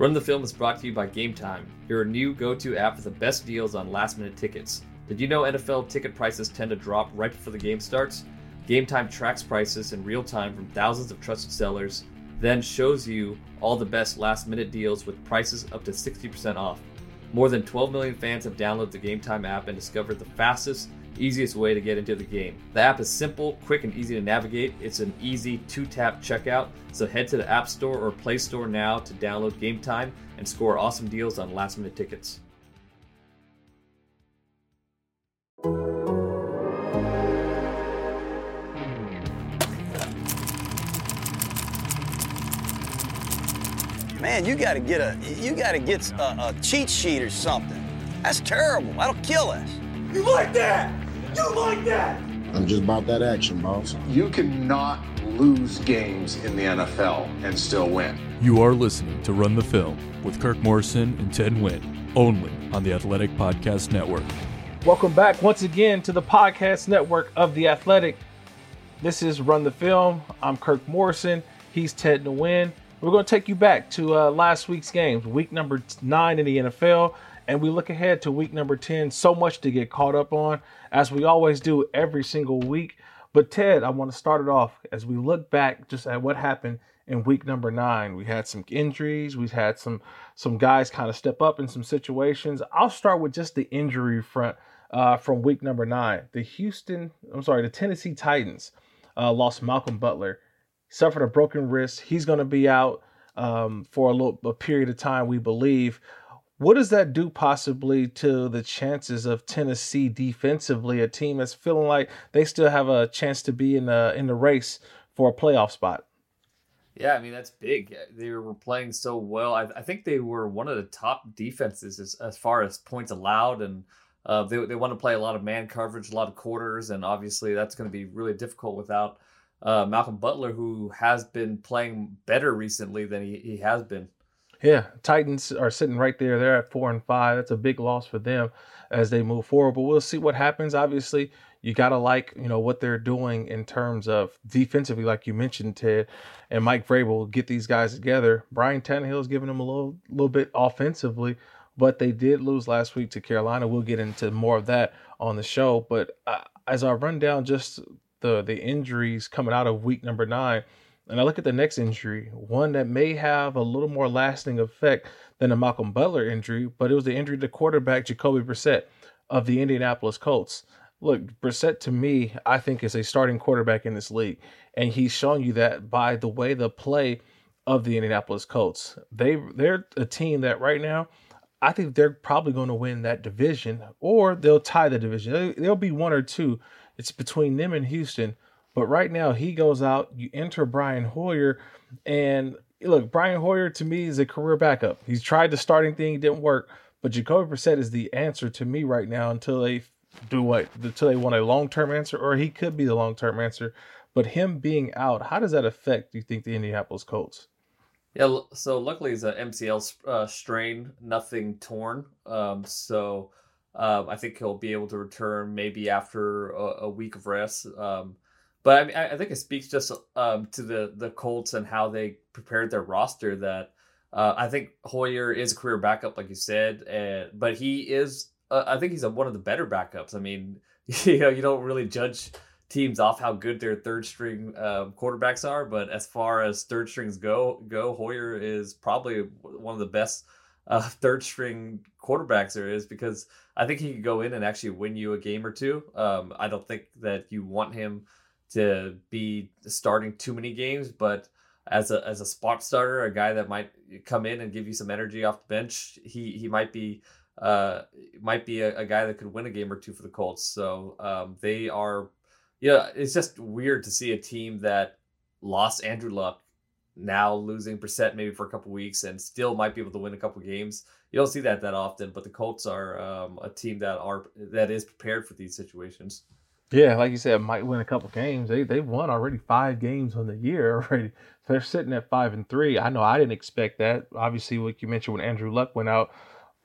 Run the Film is brought to you by Game Time, your new go to app for the best deals on last minute tickets. Did you know NFL ticket prices tend to drop right before the game starts? Game Time tracks prices in real time from thousands of trusted sellers, then shows you all the best last minute deals with prices up to 60% off. More than 12 million fans have downloaded the Game Time app and discovered the fastest, easiest way to get into the game. The app is simple, quick, and easy to navigate. It's an easy two tap checkout, so head to the App Store or Play Store now to download Game Time and score awesome deals on last minute tickets. Man, you gotta get a you gotta get a, a cheat sheet or something. That's terrible. That'll kill us. You like that? You like that? I'm just about that action, boss. You cannot lose games in the NFL and still win. You are listening to Run the Film with Kirk Morrison and Ted Nguyen, only on the Athletic Podcast Network. Welcome back once again to the podcast network of The Athletic. This is Run the Film. I'm Kirk Morrison. He's Ted Nguyen. We're going to take you back to uh, last week's games, week number nine in the NFL, and we look ahead to week number 10. So much to get caught up on, as we always do every single week. But, Ted, I want to start it off as we look back just at what happened in week number nine. We had some injuries, we've had some some guys kind of step up in some situations. I'll start with just the injury front uh, from week number nine. The Houston, I'm sorry, the Tennessee Titans uh, lost Malcolm Butler suffered a broken wrist. He's going to be out um, for a little a period of time, we believe. What does that do possibly to the chances of Tennessee defensively, a team that's feeling like they still have a chance to be in the in the race for a playoff spot? Yeah, I mean that's big. They were playing so well. I, I think they were one of the top defenses as, as far as points allowed, and uh, they they want to play a lot of man coverage, a lot of quarters, and obviously that's going to be really difficult without uh, Malcolm Butler, who has been playing better recently than he, he has been. Yeah, Titans are sitting right there. They're at four and five. That's a big loss for them as they move forward. But we'll see what happens. Obviously, you gotta like you know what they're doing in terms of defensively, like you mentioned, Ted, and Mike Vrabel get these guys together. Brian Tannehill's giving them a little little bit offensively, but they did lose last week to Carolina. We'll get into more of that on the show. But uh, as I run down just the the injuries coming out of week number nine, and I look at the next injury, one that may have a little more lasting effect than the Malcolm Butler injury, but it was the injury to quarterback Jacoby Brissett of the Indianapolis Colts. Look, Brissett to me, I think is a starting quarterback in this league, and he's shown you that by the way the play of the Indianapolis Colts. They they're a team that right now. I think they're probably going to win that division, or they'll tie the division. There'll be one or two it's between them and Houston. But right now, he goes out. You enter Brian Hoyer, and look, Brian Hoyer to me is a career backup. He's tried the starting thing, didn't work. But Jacoby Brissett is the answer to me right now until they do what until they want a long term answer, or he could be the long term answer. But him being out, how does that affect? Do you think the Indianapolis Colts? Yeah, so luckily it's an MCL uh, strain, nothing torn. Um, so um, I think he'll be able to return maybe after a, a week of rest. Um, but I, I think it speaks just um, to the the Colts and how they prepared their roster. That uh, I think Hoyer is a career backup, like you said, and but he is. Uh, I think he's a, one of the better backups. I mean, you know, you don't really judge teams off how good their third string um, quarterbacks are, but as far as third strings go, go Hoyer is probably one of the best uh, third string quarterbacks there is because I think he could go in and actually win you a game or two. Um, I don't think that you want him to be starting too many games, but as a as a spot starter, a guy that might come in and give you some energy off the bench, he he might be uh might be a, a guy that could win a game or two for the Colts. So um, they are, yeah, it's just weird to see a team that lost Andrew Luck now losing Brissett maybe for a couple weeks and still might be able to win a couple games. You don't see that that often, but the Colts are um, a team that are that is prepared for these situations. Yeah, like you said, might win a couple games. They they've won already five games on the year already. So they're sitting at five and three. I know I didn't expect that. Obviously, like you mentioned when Andrew Luck went out,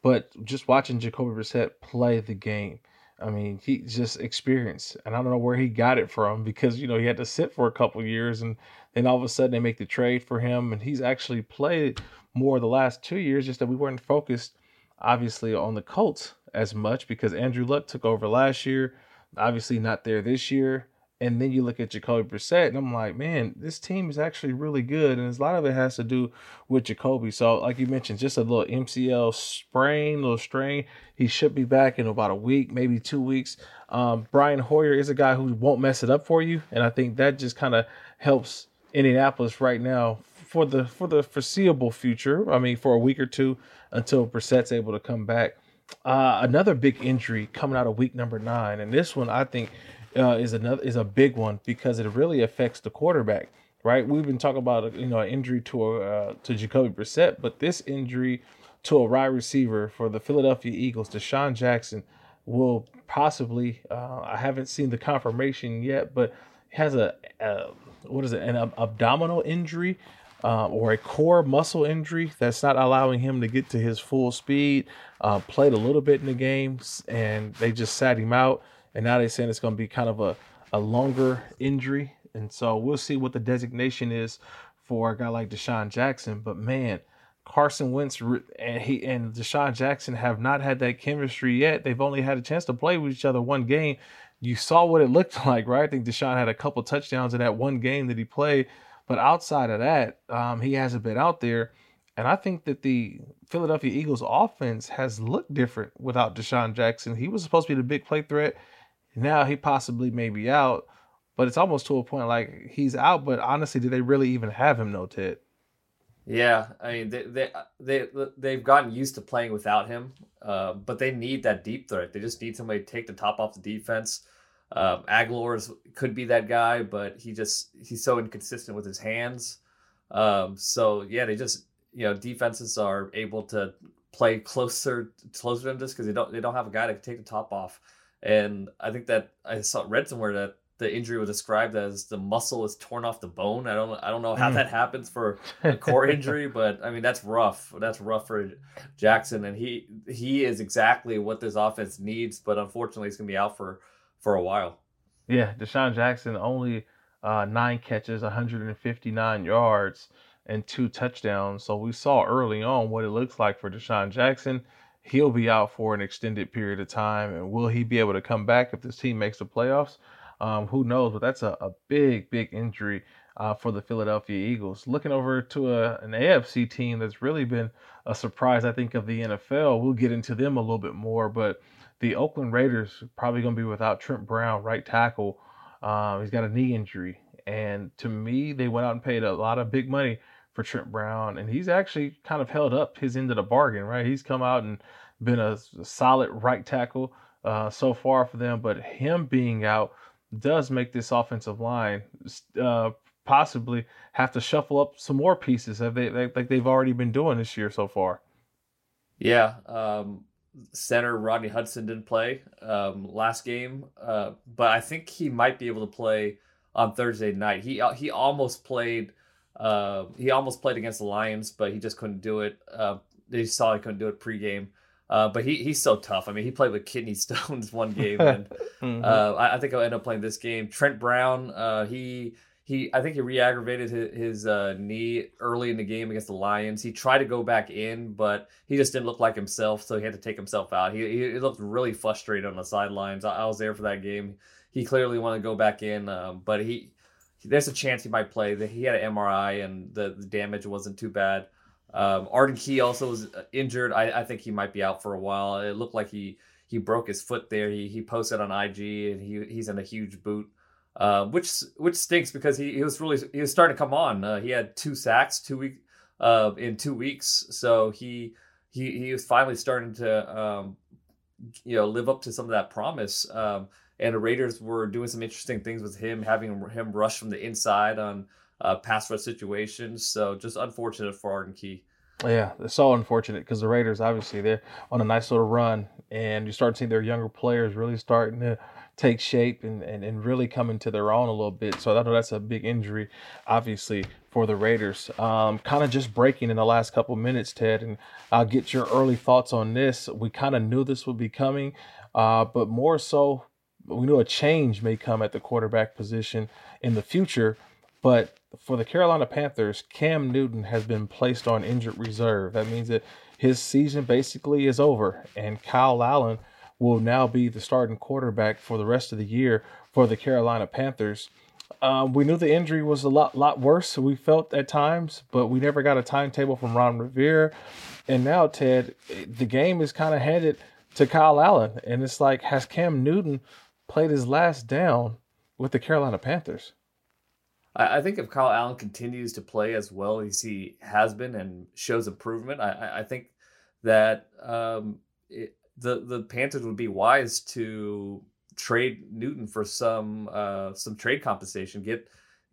but just watching Jacoby Brissett play the game, I mean, he's just experienced, and I don't know where he got it from because you know he had to sit for a couple years, and then all of a sudden they make the trade for him, and he's actually played more the last two years. Just that we weren't focused, obviously, on the Colts as much because Andrew Luck took over last year. Obviously, not there this year. And then you look at Jacoby Brissett, and I'm like, man, this team is actually really good. And a lot of it has to do with Jacoby. So, like you mentioned, just a little MCL sprain, little strain. He should be back in about a week, maybe two weeks. Um, Brian Hoyer is a guy who won't mess it up for you. And I think that just kind of helps Indianapolis right now for the for the foreseeable future. I mean, for a week or two until Brissett's able to come back. Uh, another big injury coming out of week number nine, and this one I think uh, is another is a big one because it really affects the quarterback. Right, we've been talking about you know an injury to uh, to Jacoby Brissett, but this injury to a wide receiver for the Philadelphia Eagles, DeSean Jackson, will possibly. Uh, I haven't seen the confirmation yet, but has a, a what is it an abdominal injury uh, or a core muscle injury that's not allowing him to get to his full speed. Uh, played a little bit in the games and they just sat him out. And now they're saying it's going to be kind of a, a longer injury. And so we'll see what the designation is for a guy like DeSean Jackson. But man, Carson Wentz and he and DeSean Jackson have not had that chemistry yet. They've only had a chance to play with each other one game. You saw what it looked like, right? I think DeSean had a couple touchdowns in that one game that he played. But outside of that, um, he hasn't been out there. And I think that the Philadelphia Eagles offense has looked different without DeSean Jackson. He was supposed to be the big play threat. Now he possibly may be out, but it's almost to a point like he's out. But honestly, do they really even have him? No, Ted. Yeah, I mean they they they they've gotten used to playing without him, uh, but they need that deep threat. They just need somebody to take the top off the defense. Um, could be that guy, but he just he's so inconsistent with his hands. Um, so yeah, they just you know defenses are able to play closer closer to him just because they don't they don't have a guy that can take the top off. And I think that I saw read somewhere that the injury was described as the muscle is torn off the bone. I don't I don't know how mm. that happens for a core injury, but I mean that's rough. That's rough for Jackson, and he he is exactly what this offense needs. But unfortunately, he's gonna be out for for a while. Yeah, DeSean Jackson only uh, nine catches, 159 yards, and two touchdowns. So we saw early on what it looks like for DeSean Jackson he'll be out for an extended period of time. And will he be able to come back if this team makes the playoffs? Um, who knows? But that's a, a big, big injury uh, for the Philadelphia Eagles. Looking over to a, an AFC team that's really been a surprise, I think, of the NFL. We'll get into them a little bit more, but the Oakland Raiders probably going to be without Trent Brown, right tackle. Um, he's got a knee injury. And to me, they went out and paid a lot of big money for Trent Brown, and he's actually kind of held up his end of the bargain, right? He's come out and been a, solid right tackle uh, so far for them, but him being out does make this offensive line uh, possibly have to shuffle up some more pieces, have they like they've already been doing this year so far. Yeah, um, center Rodney Hudson didn't play um, last game, uh, but I think he might be able to play on Thursday night. He he almost played uh, he almost played against the Lions, but he just couldn't do it. Uh, they saw he couldn't do it pregame. Uh, but he he's so tough. I mean, he played with kidney stones one game, and mm-hmm. uh, I, I, think I'll end up playing this game. Trent Brown, uh, he he I think he re-aggravated his, his uh, knee early in the game against the Lions. He tried to go back in, but he just didn't look like himself, so he had to take himself out. He he, looked really frustrated on the sidelines. I, I, was there for that game. He clearly wanted to go back in, um, but he there's a chance he might play. He had an MRI and the, the damage wasn't too bad. Um, Arden Key also was uh, injured. I, I, think he might be out for a while. It looked like he he broke his foot there. He he posted on IG and he he's in a huge boot, uh, which which stinks because he, he was really he was starting to come on. Uh, he had two sacks two week uh, in two weeks, so he he he was finally starting to um, you know live up to some of that promise. Um, and the Raiders were doing some interesting things with him, having him rush from the inside on uh, pass rush situations. So just unfortunate for Arden Key. Yeah, it's so unfortunate because the Raiders obviously they're on a nice little run, and you start seeing their younger players really starting to take shape and, and, and really come into their own a little bit. So I know that's a big injury, obviously, for the Raiders. Um, kind of just breaking in the last couple minutes, Ted, and I'll get your early thoughts on this. We kind of knew this would be coming, uh, but more so, we knew a change may come at the quarterback position in the future. But for the Carolina Panthers, Cam Newton has been placed on injured reserve. That means that his season basically is over, and Kyle Allen will now be the starting quarterback for the rest of the year for the Carolina Panthers. Um, we knew the injury was a lot lot worse. We felt at times, but we never got a timetable from Ron Rivera. And now, Ted, the game is kind of handed to Kyle Allen, and it's like, has Cam Newton played his last down with the Carolina Panthers? I, think if Kyle Allen continues to play as well as he has been and shows improvement, I, I think that um, the the Panthers would be wise to trade Newton for some uh, some trade compensation. Get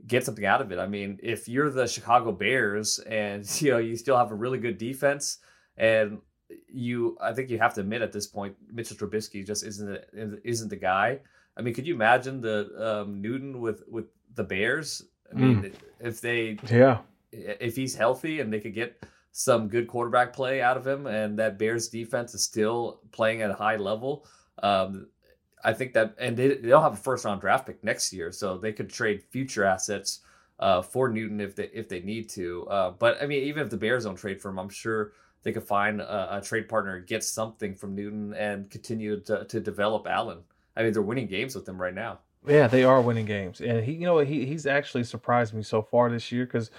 get something out of it. I mean, if you're the Chicago Bears and you know you still have a really good defense and you, I think you have to admit at this point, Mitchell Trubisky just isn't isn't the guy. I mean, could you imagine the um, Newton with with the Bears? I mean, mm. if they yeah, if he's healthy and they could get some good quarterback play out of him, and that Bears defense is still playing at a high level. Um, I think that, and they, they don't have a first round draft pick next year, so they could trade future assets uh, for Newton if they if they need to. Uh, but I mean, even if the Bears don't trade for him, I'm sure they could find a, a trade partner, get something from Newton, and continue to, to develop Allen. I mean, they're winning games with him right now. Yeah, they are winning games, and he, you know, he he's actually surprised me so far this year because,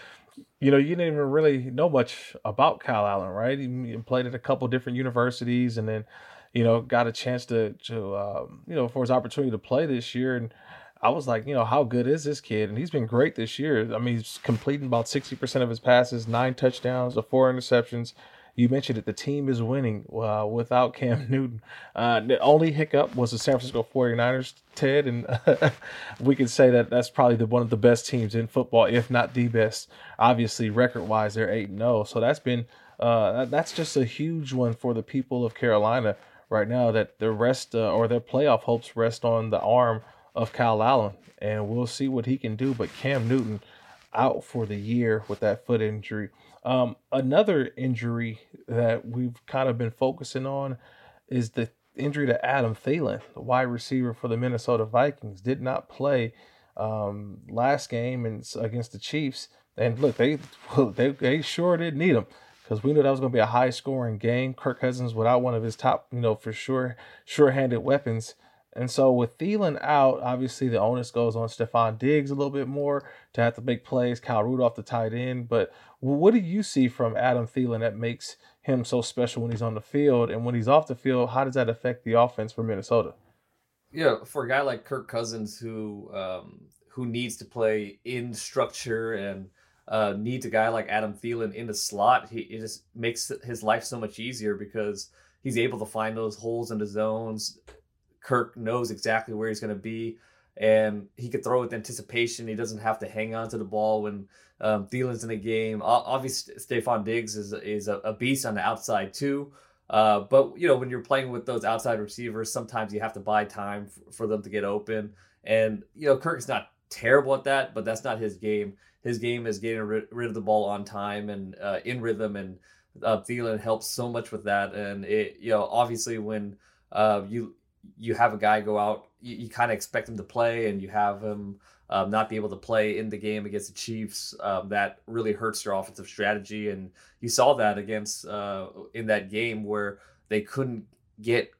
you know, you didn't even really know much about Kyle Allen, right? He played at a couple different universities, and then, you know, got a chance to to um, you know for his opportunity to play this year, and I was like, you know, how good is this kid? And he's been great this year. I mean, he's completing about sixty percent of his passes, nine touchdowns, four interceptions you mentioned it, the team is winning uh, without Cam Newton. Uh, the only hiccup was the San Francisco 49ers, Ted, and we could say that that's probably the, one of the best teams in football, if not the best. Obviously, record wise, they're 8 0. So that's been, uh, that's just a huge one for the people of Carolina right now that the rest uh, or their playoff hopes rest on the arm of Kyle Allen. And we'll see what he can do. But Cam Newton out for the year with that foot injury. Um, another injury that we've kind of been focusing on is the injury to Adam Thielen, the wide receiver for the Minnesota Vikings, did not play um, last game and against the Chiefs. And look, they they, they sure did need him because we knew that was going to be a high scoring game. Kirk Cousins without one of his top, you know, for sure, sure handed weapons and so with Thielen out, obviously the onus goes on Stefon Diggs a little bit more to have to make plays. Kyle Rudolph the tight end. But what do you see from Adam Thielen that makes him so special when he's on the field? And when he's off the field, how does that affect the offense for Minnesota? Yeah, for a guy like Kirk Cousins who um, who needs to play in structure and uh, needs a guy like Adam Thielen in the slot, he it just makes his life so much easier because he's able to find those holes in the zones Kirk knows exactly where he's going to be, and he could throw with anticipation. He doesn't have to hang on to the ball when um, Thielen's in the game. Obviously, Stefon Diggs is is a, beast on the outside too. Uh, but you know, when you're playing with those outside receivers, sometimes you have to buy time for them to get open. And you know, Kirk is not terrible at that, but that's not his game. His game is getting rid, rid of the ball on time and uh, in rhythm, and uh, Thielen helps so much with that. And it, you know, obviously when uh, you you have a guy go out, you, you kind of expect him to play, and you have him um, not be able to play in the game against the Chiefs. Um, that really hurts your offensive strategy, and you saw that against uh, in that game where they couldn't get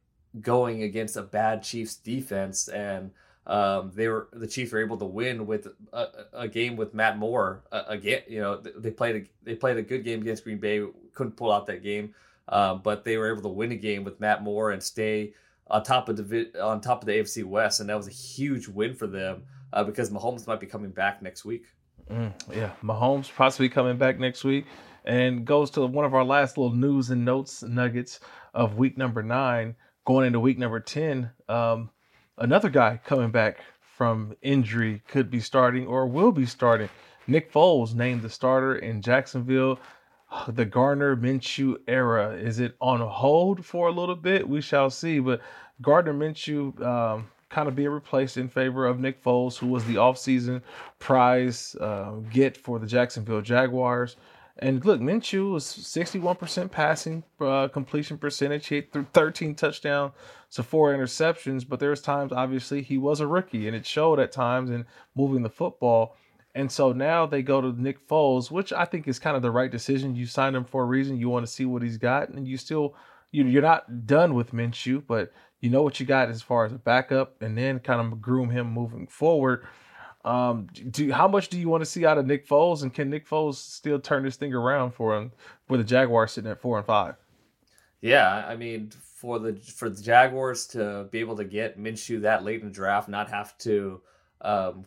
going against a bad Chiefs defense, and um, they were the Chiefs were able to win with a, a game with Matt Moore uh, again. You know they played a, they played a good game against Green Bay, couldn't pull out that game, um, but they were able to win a game with Matt Moore and stay on top of the on top of the AFC West, and that was a huge win for them uh, because Mahomes might be coming back next week. Mm, yeah, Mahomes possibly coming back next week, and goes to one of our last little news and notes nuggets of week number nine, going into week number ten. Um, another guy coming back from injury could be starting or will be starting. Nick Foles named the starter in Jacksonville. The Gardner Minshew era is it on hold for a little bit? We shall see. But Gardner Minshew um, kind of being replaced in favor of Nick Foles, who was the offseason prize uh, get for the Jacksonville Jaguars. And look, Minshew was 61% passing uh, completion percentage. He had 13 touchdowns to four interceptions. But there's times, obviously, he was a rookie, and it showed at times in moving the football. And so now they go to Nick Foles, which I think is kind of the right decision. You signed him for a reason. You want to see what he's got, and you still you you're not done with Minshew, but you know what you got as far as a backup, and then kind of groom him moving forward. Um, do how much do you want to see out of Nick Foles, and can Nick Foles still turn this thing around for him? With the Jaguars sitting at four and five. Yeah, I mean, for the for the Jaguars to be able to get Minshew that late in the draft, not have to um,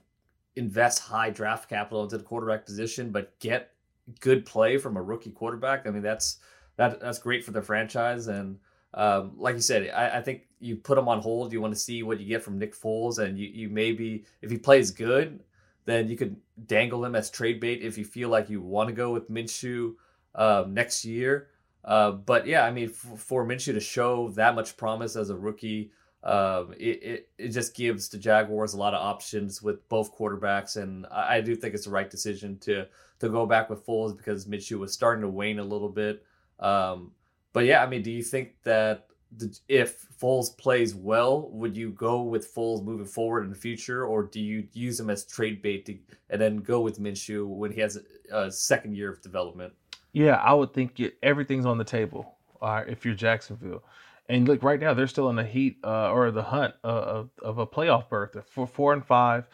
invest high draft capital into the quarterback position, but get good play from a rookie quarterback. I mean, that's that that's great for the franchise. And um, like you said, I, I, think you put him on hold. You want to see what you get from Nick Foles, and you you maybe if he plays good, then you could dangle him as trade bait if you feel like you want to go with Minshew um, next year. Uh, but yeah, I mean, for, for Minshew to show that much promise as a rookie um, it, it, it just gives the Jaguars a lot of options with both quarterbacks, and I, I, do think it's the right decision to to go back with Foles because Minshew was starting to wane a little bit. Um, but yeah, I mean, do you think that the, if Foles plays well, would you go with Foles moving forward in the future, or do you use him as trade bait to, and then go with Minshew when he has a, a second year of development? Yeah, I would think everything's on the table. Uh, if you're Jacksonville, and look, right now they're still in the heat uh, or the hunt uh, of, of a playoff berth. For four and five,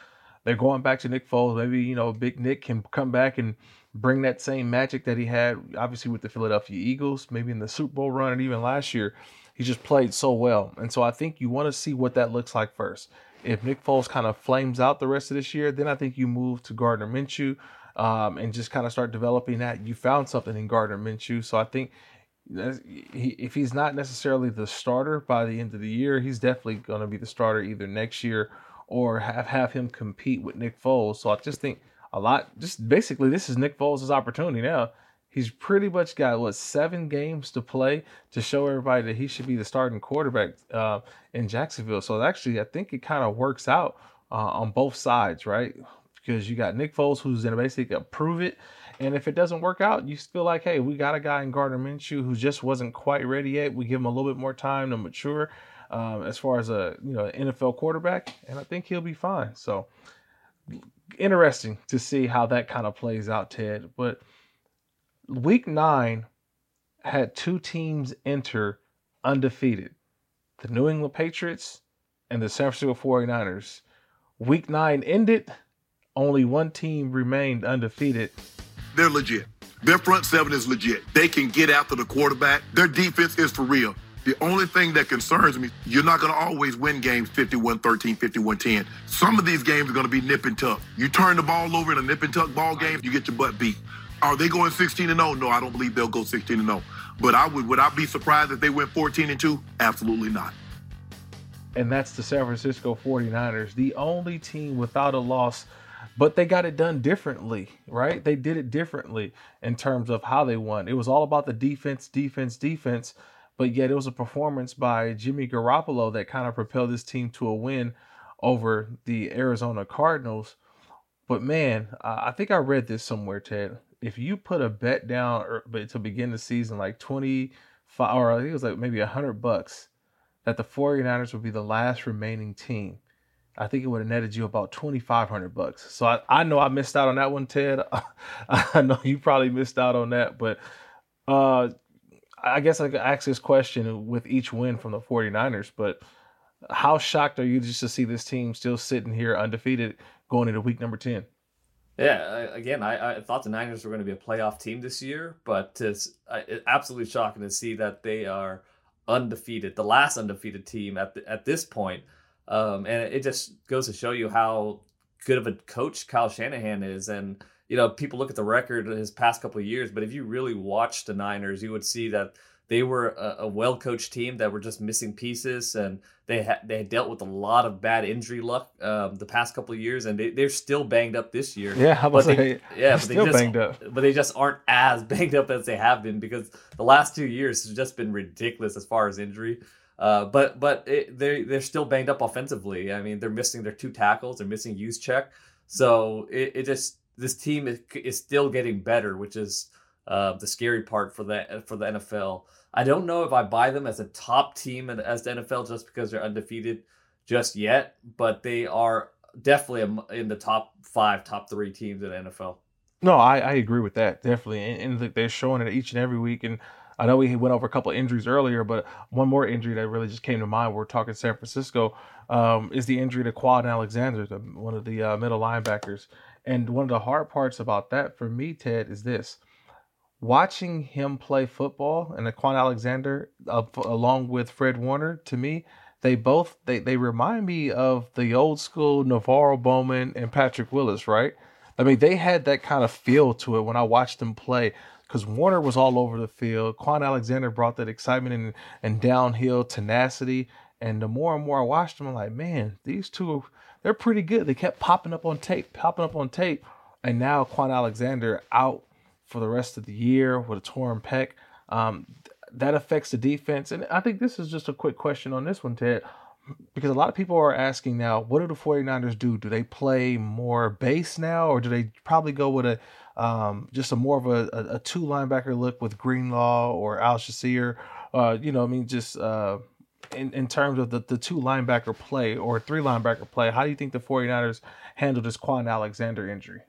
they're going back to Nick Foles. Maybe you know Big Nick can come back and bring that same magic that he had, obviously with the Philadelphia Eagles, maybe in the Super Bowl run, and even last year. He just played so well, and so I think you want to see what that looks like first. If Nick Foles kind of flames out the rest of this year, then I think you move to Gardner Minshew um, and just kind of start developing that. You found something in Gardner Minshew, so I think if he's not necessarily the starter by the end of the year, he's definitely going to be the starter either next year or have have him compete with Nick Foles. So I just think a lot. Just basically, this is Nick Foles' opportunity now. He's pretty much got what seven games to play to show everybody that he should be the starting quarterback uh, in Jacksonville. So actually, I think it kind of works out uh, on both sides, right? Because you got Nick Foles who's going to basically prove it and if it doesn't work out, you feel like, hey, we got a guy in Gardner Minshew who just wasn't quite ready yet. We give him a little bit more time to mature um, as far as a you know NFL quarterback, and I think he'll be fine. So interesting to see how that kind of plays out, Ted. But week nine had two teams enter undefeated the New England Patriots and the San Francisco 49ers. Week nine ended, only one team remained undefeated, they're legit. Their front seven is legit. They can get after the quarterback. Their defense is for real. The only thing that concerns me, you're not going to always win games 51 13, 51 10. Some of these games are going to be nip and tuck. You turn the ball over in a nip and tuck ball game, you get your butt beat. Are they going 16 and 0? No, I don't believe they'll go 16 and 0. But I would would I be surprised if they went 14 and 2? Absolutely not. And that's the San Francisco 49ers, the only team without a loss but they got it done differently, right? They did it differently in terms of how they won. It was all about the defense, defense, defense, but yet it was a performance by Jimmy Garoppolo that kind of propelled this team to a win over the Arizona Cardinals. But man, I think I read this somewhere, Ted. If you put a bet down er, to begin the season like 25 or I think it was like maybe 100 bucks that the 49ers would be the last remaining team I think it would have netted you about twenty five hundred bucks. So I, I know I missed out on that one, Ted. I know you probably missed out on that, but uh, I guess I could ask this question with each win from the 49ers, but how shocked are you just to see this team still sitting here undefeated going into week number 10? Yeah, again, I, I thought the Niners were going to be a playoff team this year, but it's, it's absolutely shocking to see that they are undefeated, the last undefeated team at the, at this point. Um, and it just goes to show you how good of a coach Kyle Shanahan is. And, you know, people look at the record his past couple of years, but if you really watch the Niners, you would see that they were a, a well coached team that were just missing pieces, and they had they had dealt with a lot of bad injury luck um, the past couple of years, and they, they're still banged up this year. Yeah, I was but they, yeah, but still they just, banged up. but they just aren't as banged up as they have been because the last two years has just been ridiculous as far as injury. Uh, but but it, they they're still banged up offensively. I mean, they're missing their two tackles. They're missing Juszczyk. So it, it just this team is, is still getting better, which is uh, the scary part for the for the NFL. I don't know if I buy them as a top team as the NFL just because they're undefeated just yet, but they are definitely in the top five, top three teams in the NFL. No, I, I agree with that definitely, and, and they're showing it each and every week. And I know we went over a couple injuries earlier, but one more injury that really just came to mind. We're talking San Francisco um, is the injury to Kwon Alexander, the, one of the uh, middle linebackers. And one of the hard parts about that for me, Ted, is this: watching him play football and Kwon Alexander, uh, along with Fred Warner, to me, they both they they remind me of the old school NaVorro Bowman and Patrick Willis, right? I mean, they had that kind of feel to it when I watched them play because Warner was all over the field. Kwon Alexander brought that excitement and, and downhill tenacity. And the more and more I watched them, I'm like, man, these two, they're pretty good. They kept popping up on tape, popping up on tape. And now Kwon Alexander out for the rest of the year with a torn pec. Um, that affects the defense. And I think this is just a quick question on this one, Ted, because a lot of people are asking now, what do the 49ers do? Do they play more base now, or do they probably go with a um, just a more of a, a, a, two linebacker look with Greenlaw or Al-Shaair? Uh, you know, I mean, just uh, in, in terms of the, the two linebacker play or three linebacker play, how do you think the 49ers handled this Kwon Alexander injury?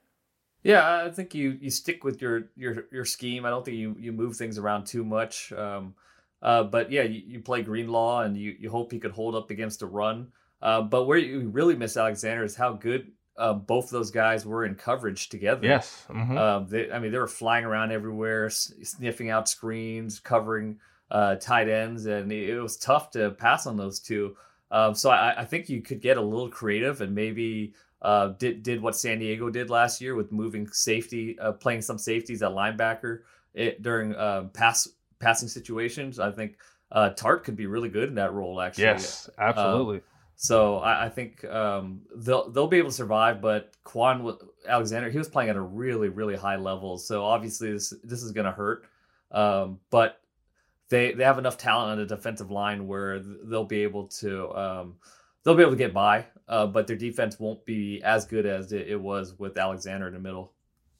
Yeah, I think you you stick with your your your scheme. I don't think you you move things around too much. Um, uh, but yeah, you, you play Greenlaw and you you hope he could hold up against a run. Uh, but where you really miss Alexander is how good uh, both those guys were in coverage together. Yes. Mm-hmm. Um, they, I mean, they were flying around everywhere, sniffing out screens, covering uh, tight ends, and it was tough to pass on those two. Um, so I, I, think you could get a little creative and maybe uh, did did what San Diego did last year with moving safety, uh, playing some safeties at linebacker it, during uh, pass passing situations. I think uh, Tartt could be really good in that role. Actually, yes, absolutely. Um, so I, I think um, they'll they'll be able to survive. But Kwon Alexander, he was playing at a really really high level. So obviously this this is going to hurt. Um, but they they have enough talent on the defensive line where they'll be able to um, they'll be able to get by. Uh, but their defense won't be as good as it, it was with Alexander in the middle.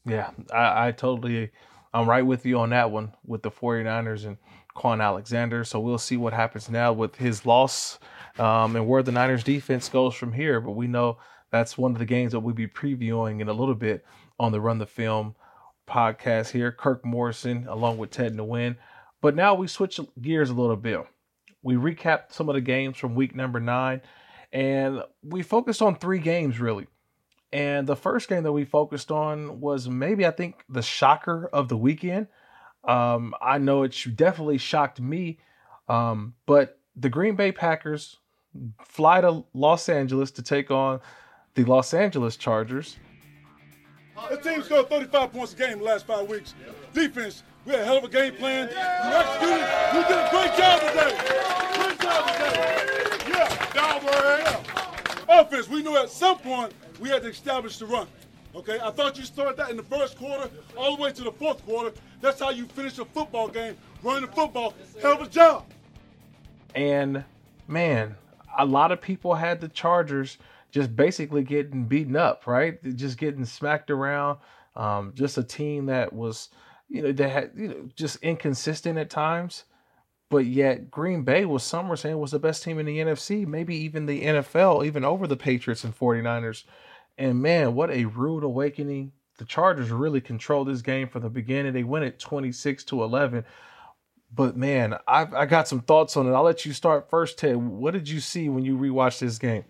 Yeah, I, I totally I'm right with you on that one with the 49ers and Kwon Alexander. So we'll see what happens now with his loss um, and where the Niners defense goes from here. But we know that's one of the games that we'll be previewing in a little bit on the Run the Film podcast here. Kirk Morrison along with Ted Nguyen. But now we switch gears a little bit. We recapped some of the games from week number nine, and we focused on three games really. And the first game that we focused on was maybe I think the shocker of the weekend. Um, I know it definitely shocked me, um, but the Green Bay Packers fly to Los Angeles to take on the Los Angeles Chargers. The team scored 35 points a game the last five weeks. Defense, we had a hell of a game plan. We executed. We did a great job today. Great job today. Yeah. Yeah. Offense, we knew at some point we had to establish the run. Okay, I thought you started that in the first quarter, all the way to the fourth quarter. That's how you finish a football game, running the football. Hell of a job. And man, a lot of people had the Chargers just basically getting beaten up, right? Just getting smacked around. Um, just a team that was, you know, that had you know just inconsistent at times, but yet Green Bay was some were saying was the best team in the NFC, maybe even the NFL, even over the Patriots and 49ers. And man, what a rude awakening. The Chargers really controlled this game from the beginning. They win it 26 to 11. But man, I I got some thoughts on it. I'll let you start first, Ted. What did you see when you rewatched this game?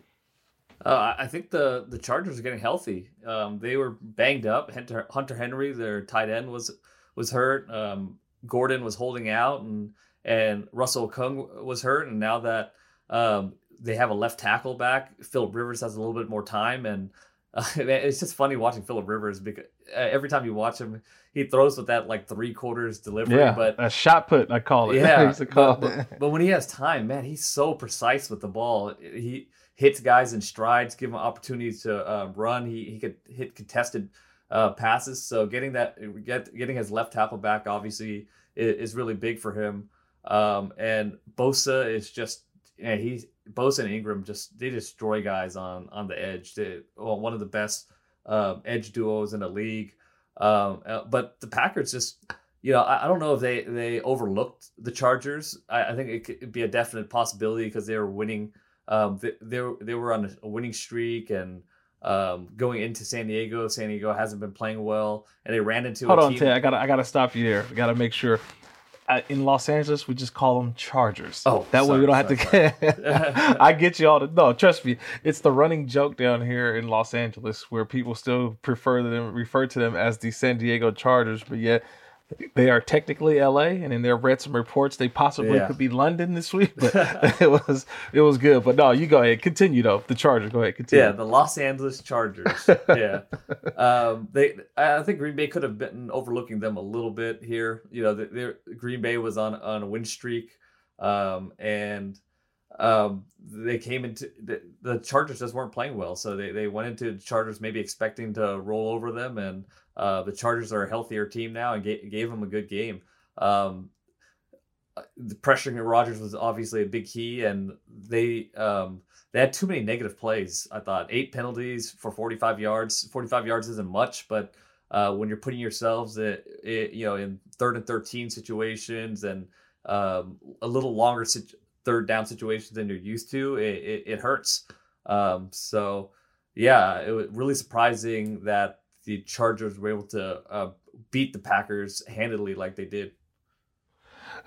Uh, I think the the Chargers are getting healthy. Um, they were banged up. Hunter, Hunter Henry, their tight end, was was hurt. Um, Gordon was holding out, and and Russell Okung was hurt. And now that um, they have a left tackle back, Philip Rivers has a little bit more time, and Uh, it's just funny watching Philip Rivers because uh, every time you watch him, he throws with that like three quarters delivery. Yeah, but a shot put, I call it. Yeah, call but, it. but, but when he has time, man, he's so precise with the ball. He hits guys in strides, give him opportunities to uh, run. He he could hit contested uh, passes. So getting that, get, getting his left tackle back, obviously, is, is really big for him. Um, and Bosa is just, yeah, he's Bosa and Ingram just they destroy guys on on the edge. They, well, one of the best um, edge duos in the league. Um, uh, but the Packers just, you know, I, I, don't know if they they overlooked the Chargers. I, I think it could be a definite possibility because they were winning. Um, they, they were they were on a winning streak and um, going into San Diego. San Diego hasn't been playing well, and they ran into. Hold a on. Ted. I gotta I gotta stop you there. I gotta make sure. Uh, in Los Angeles, we just call them Chargers. Oh, that sorry, way we don't have to. I get you all to no. Trust me, it's the running joke down here in Los Angeles where people still prefer them, refer to them as the San Diego Chargers, but yet they are technically LA, and in their read some reports they possibly Yeah. could be London this week, but it was it was good. But no, you go ahead, continue though. The Chargers, go ahead, continue. Yeah, the Los Angeles Chargers. yeah, um, they. I think Green Bay could have been overlooking them a little bit here. You know, the, Green Bay was on on a win streak, um, and um, they came into the, the Chargers just weren't playing well, so they they went into Chargers maybe expecting to roll over them, and uh, the Chargers are a healthier team now and gave, gave them a good game. Um, the pressuring of Rodgers was obviously a big key, and they um, they had too many negative plays. I thought eight penalties for 45 yards. 45 yards isn't much, but uh, when you're putting yourselves, at, you know, in third and 13 situations and um, a little longer sit- third down situations than you're used to, it, it, it hurts. Um, so yeah, it was really surprising that the Chargers were able to uh, beat the Packers handily like they did.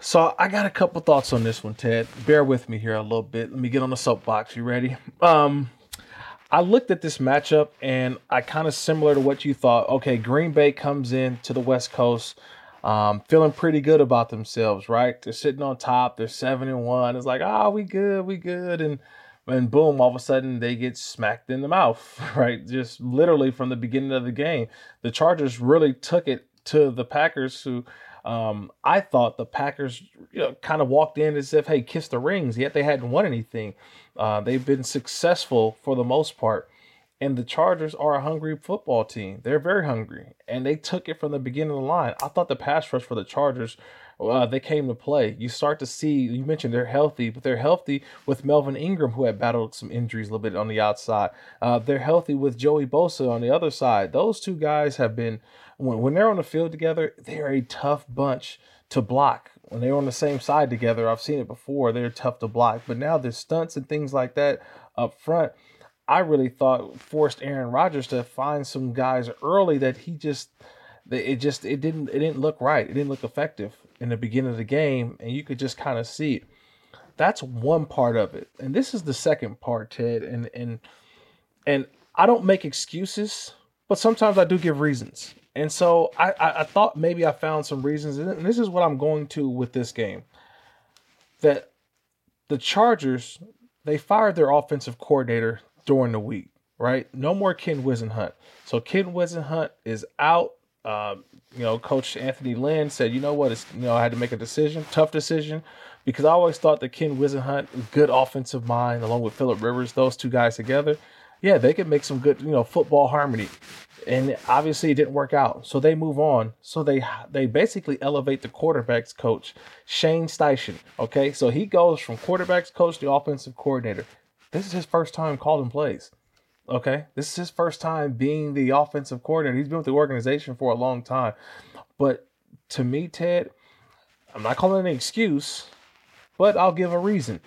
So I got a couple thoughts on this one, Ted. Bear with me here a little bit. Let me get on the soapbox. You ready? Um, I looked at this matchup and I kind of similar to what you thought. Okay, Green Bay comes in to the West Coast, um, feeling pretty good about themselves, right? They're sitting on top. They're seven and one. It's like, oh, we good, we good, and and boom, all of a sudden they get smacked in the mouth, right? Just literally from the beginning of the game, the Chargers really took it to the Packers, who um, I thought the Packers you know, kind of walked in as if, hey, kiss the rings, yet they hadn't won anything. Uh, they've been successful for the most part. And the Chargers are a hungry football team. They're very hungry. And they took it from the beginning of the line. I thought the pass rush for the Chargers, uh, they came to play. You start to see, you mentioned they're healthy, but they're healthy with Melvin Ingram, who had battled some injuries a little bit on the outside. Uh, they're healthy with Joey Bosa on the other side. Those two guys have been when, when they're on the field together, they're a tough bunch to block. When they're on the same side together, I've seen it before, they're tough to block. But now there's stunts and things like that up front. I really thought forced Aaron Rodgers to find some guys early that he just it just it didn't it didn't look right. It didn't look effective in the beginning of the game, and you could just kind of see it. That's one part of it. And this is the second part, Ted. And and and I don't make excuses, but sometimes I do give reasons. And so I, I, I, thought maybe I found some reasons, and this is what I'm going to with this game. That the Chargers, they fired their offensive coordinator during the week, right? No more Ken Whisenhunt. So Ken Whisenhunt is out. Um, you know, Coach Anthony Lynn said, you know what, it's, you know, I had to make a decision, tough decision, because I always thought that Ken Whisenhunt, good offensive mind, along with Philip Rivers, those two guys together, yeah, they could make some good, you know, football harmony and obviously it didn't work out. So they move on. So they they basically elevate the quarterbacks coach, Shane Steichen. Okay, so he goes from quarterbacks coach to offensive coordinator. This is his first time calling plays. Okay, this is his first time being the offensive coordinator. He's been with the organization for a long time. But to me, Ted, I'm not calling it an excuse, but I'll give a reason.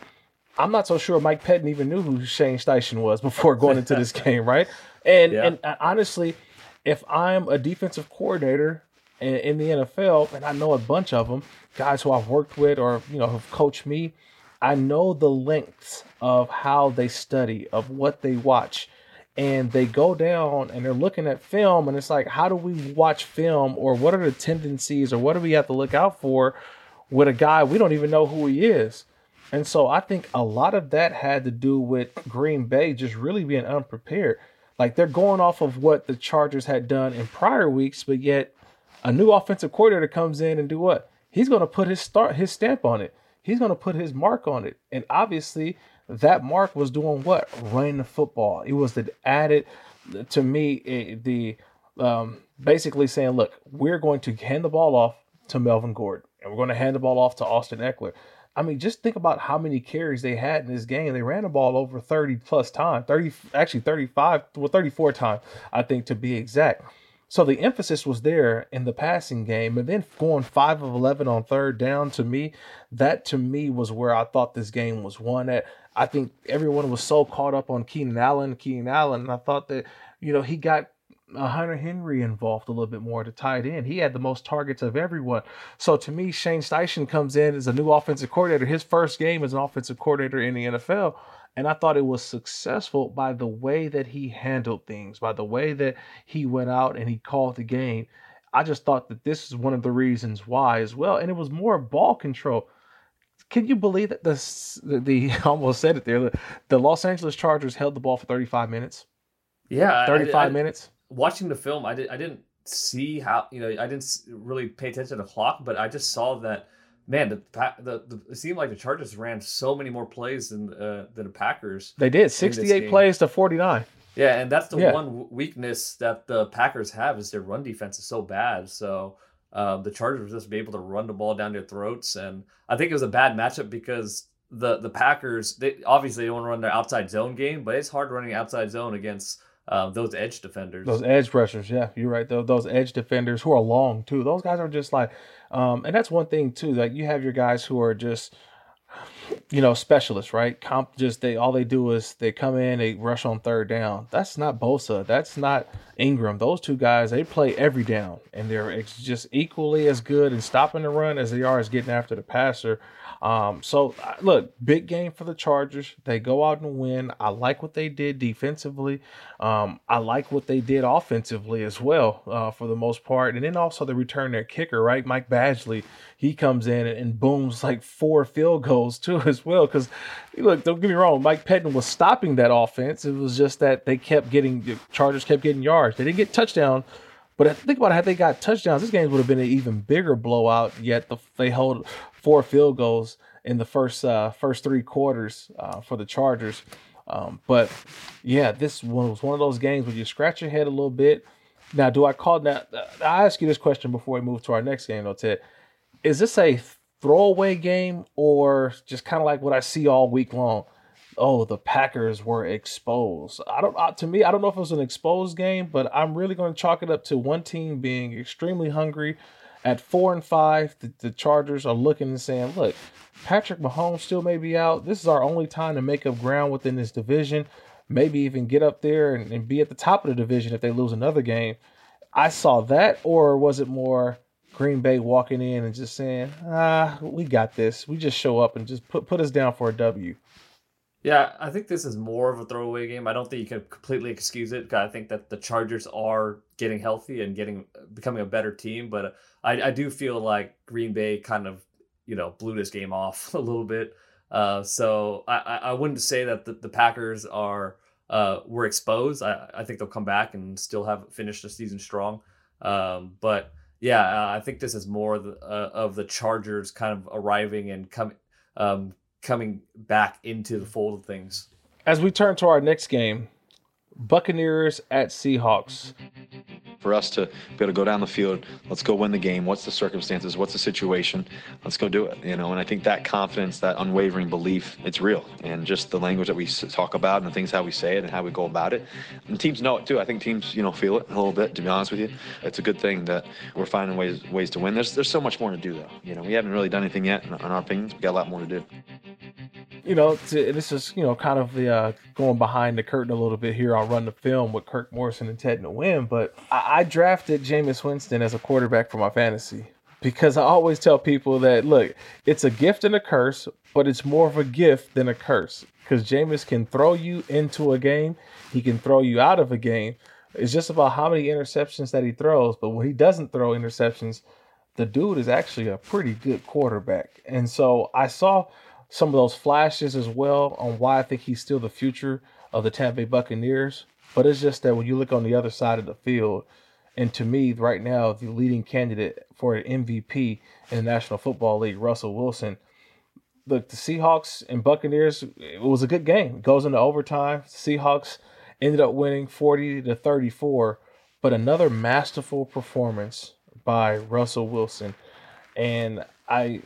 I'm not so sure Mike Pettine even knew who Shane Steichen was before going into this game, right? And Yeah. and uh, honestly, if I'm a defensive coordinator in, in the NFL, and I know a bunch of them, guys who I've worked with or you know have coached me, I know the lengths of how they study, of what they watch, and they go down and they're looking at film, and it's like, how do we watch film, or what are the tendencies, or what do we have to look out for with a guy we don't even know who he is? And so I think a lot of that had to do with Green Bay just really being unprepared. Like they're going off of what the Chargers had done in prior weeks, but yet a new offensive coordinator comes in and do what? He's going to put his start his stamp on it. He's going to put his mark on it. And obviously, that mark was doing what? Running the football. It was the added to me it, the um, basically saying, look, we're going to hand the ball off to Melvin Gordon and we're going to hand the ball off to Austin Ekeler. I mean, just think about how many carries they had in this game. They ran the ball over 30 plus times, 30, actually 35, well, 34 times, I think to be exact. So the emphasis was there in the passing game, and then going five of eleven on third down to me, that to me was where I thought this game was won at. I think everyone was so caught up on Keenan Allen, Keenan Allen, and I thought that you know he got uh, Hunter Henry involved a little bit more to tie it in. He had the most targets of everyone. So to me, Shane Steichen comes in as a new offensive coordinator. His first game as an offensive coordinator in the NFL. And I thought it was successful by the way that he handled things, by the way that he went out and he called the game. I just thought that this is one of the reasons why as well. And it was more ball control. Can you believe that the the, the almost said it there? The Los Angeles Chargers held the ball for 35 minutes. Yeah, 35 I, I, minutes. Watching the film, I did I didn't see how you know I didn't really pay attention to the clock, but I just saw that man, the, the, the it seemed like the Chargers ran so many more plays than uh, than the Packers. They did 68 plays to 49. Yeah, and that's the yeah. one weakness that the Packers have is their run defense is so bad. So um, the Chargers were just be able to run the ball down their throats, and I think it was a bad matchup because the the Packers they obviously they want to run their outside zone game, but it's hard running outside zone against uh, those edge defenders. Those edge rushers, yeah, you're right. Those, those edge defenders who are long too. Those guys are just like, um, and that's one thing too. Like you have your guys who are just, you know, specialists, right? Comp just they all they do is they come in, they rush on third down. That's not Bosa. That's not Ingram. Those two guys they play every down, and they're just equally as good in stopping the run as they are as getting after the passer. Um, so look, big game for the Chargers. They go out and win. I like what they did defensively. Um, I like what they did offensively as well, uh, for the most part. And then also they return their kicker, right? Mike Badgley, he comes in and, and booms like four field goals too as well. Because look, don't get me wrong, Mike Pettine was stopping that offense. It was just that they kept getting the Chargers kept getting yards. They didn't get touchdown. But think about it, had they got touchdowns, this game would have been an even bigger blowout. Yet the, they hold four field goals in the first uh, first three quarters uh, for the Chargers. Um, but yeah, this one was one of those games where you scratch your head a little bit. Now, do I call that? I ask you this question before we move to our next game, though, Ted. Is this a throwaway game or just kind of like what I see all week long? Oh, the Packers were exposed. I don't. Uh, to me, I don't know if it was an exposed game, but I'm really going to chalk it up to one team being extremely hungry at four and five, the, the, Chargers are looking and saying, look, Patrick Mahomes still may be out. This is our only time to make up ground within this division. Maybe even get up there and, and be at the top of the division if they lose another game. I saw that, or was it more Green Bay walking in and just saying, ah, we got this. We just show up and just put put us down for a W. Yeah, I think this is more of a throwaway game. I don't think you can completely excuse it. I think that the Chargers are getting healthy and getting becoming a better team, but I, I do feel like Green Bay kind of you know blew this game off a little bit. Uh, so I, I wouldn't say that the, the Packers are uh, were exposed. I, I think they'll come back and still have finished the season strong. Um, but yeah, uh, I think this is more the, uh, of the Chargers kind of arriving and coming um, coming back into the fold of things. As we turn to our next game, Buccaneers at Seahawks. For us to be able to go down the field, let's go win the game. What's the circumstances? What's the situation? Let's go do it. You know, and I think that confidence, that unwavering belief, it's real. And just the language that we talk about and the things how we say it and how we go about it. And teams know it too. I think teams, you know, feel it a little bit. To be honest with you, it's a good thing that we're finding ways ways to win. There's there's so much more to do though. You know, we haven't really done anything yet in, in our opinions. We got a lot more to do you know, to, this is you know kind of the uh, going behind the curtain a little bit here. I'll run the film with Kirk Morrison and Ted Nguyen, but I, I drafted Jameis Winston as a quarterback for my fantasy because I always tell people that look, it's a gift and a curse, but it's more of a gift than a curse because Jameis can throw you into a game, he can throw you out of a game. It's just about how many interceptions that he throws, but when he doesn't throw interceptions, the dude is actually a pretty good quarterback. And so I saw some of those flashes as well on why I think he's still the future of the Tampa Bay Buccaneers. But it's just that when you look on the other side of the field, and to me, right now, the leading candidate for an MVP in the National Football League, Russell Wilson. Look, the Seahawks and Buccaneers, it was a good game. It goes into overtime. Seahawks ended up winning 40 to 34, but another masterful performance by Russell Wilson. And I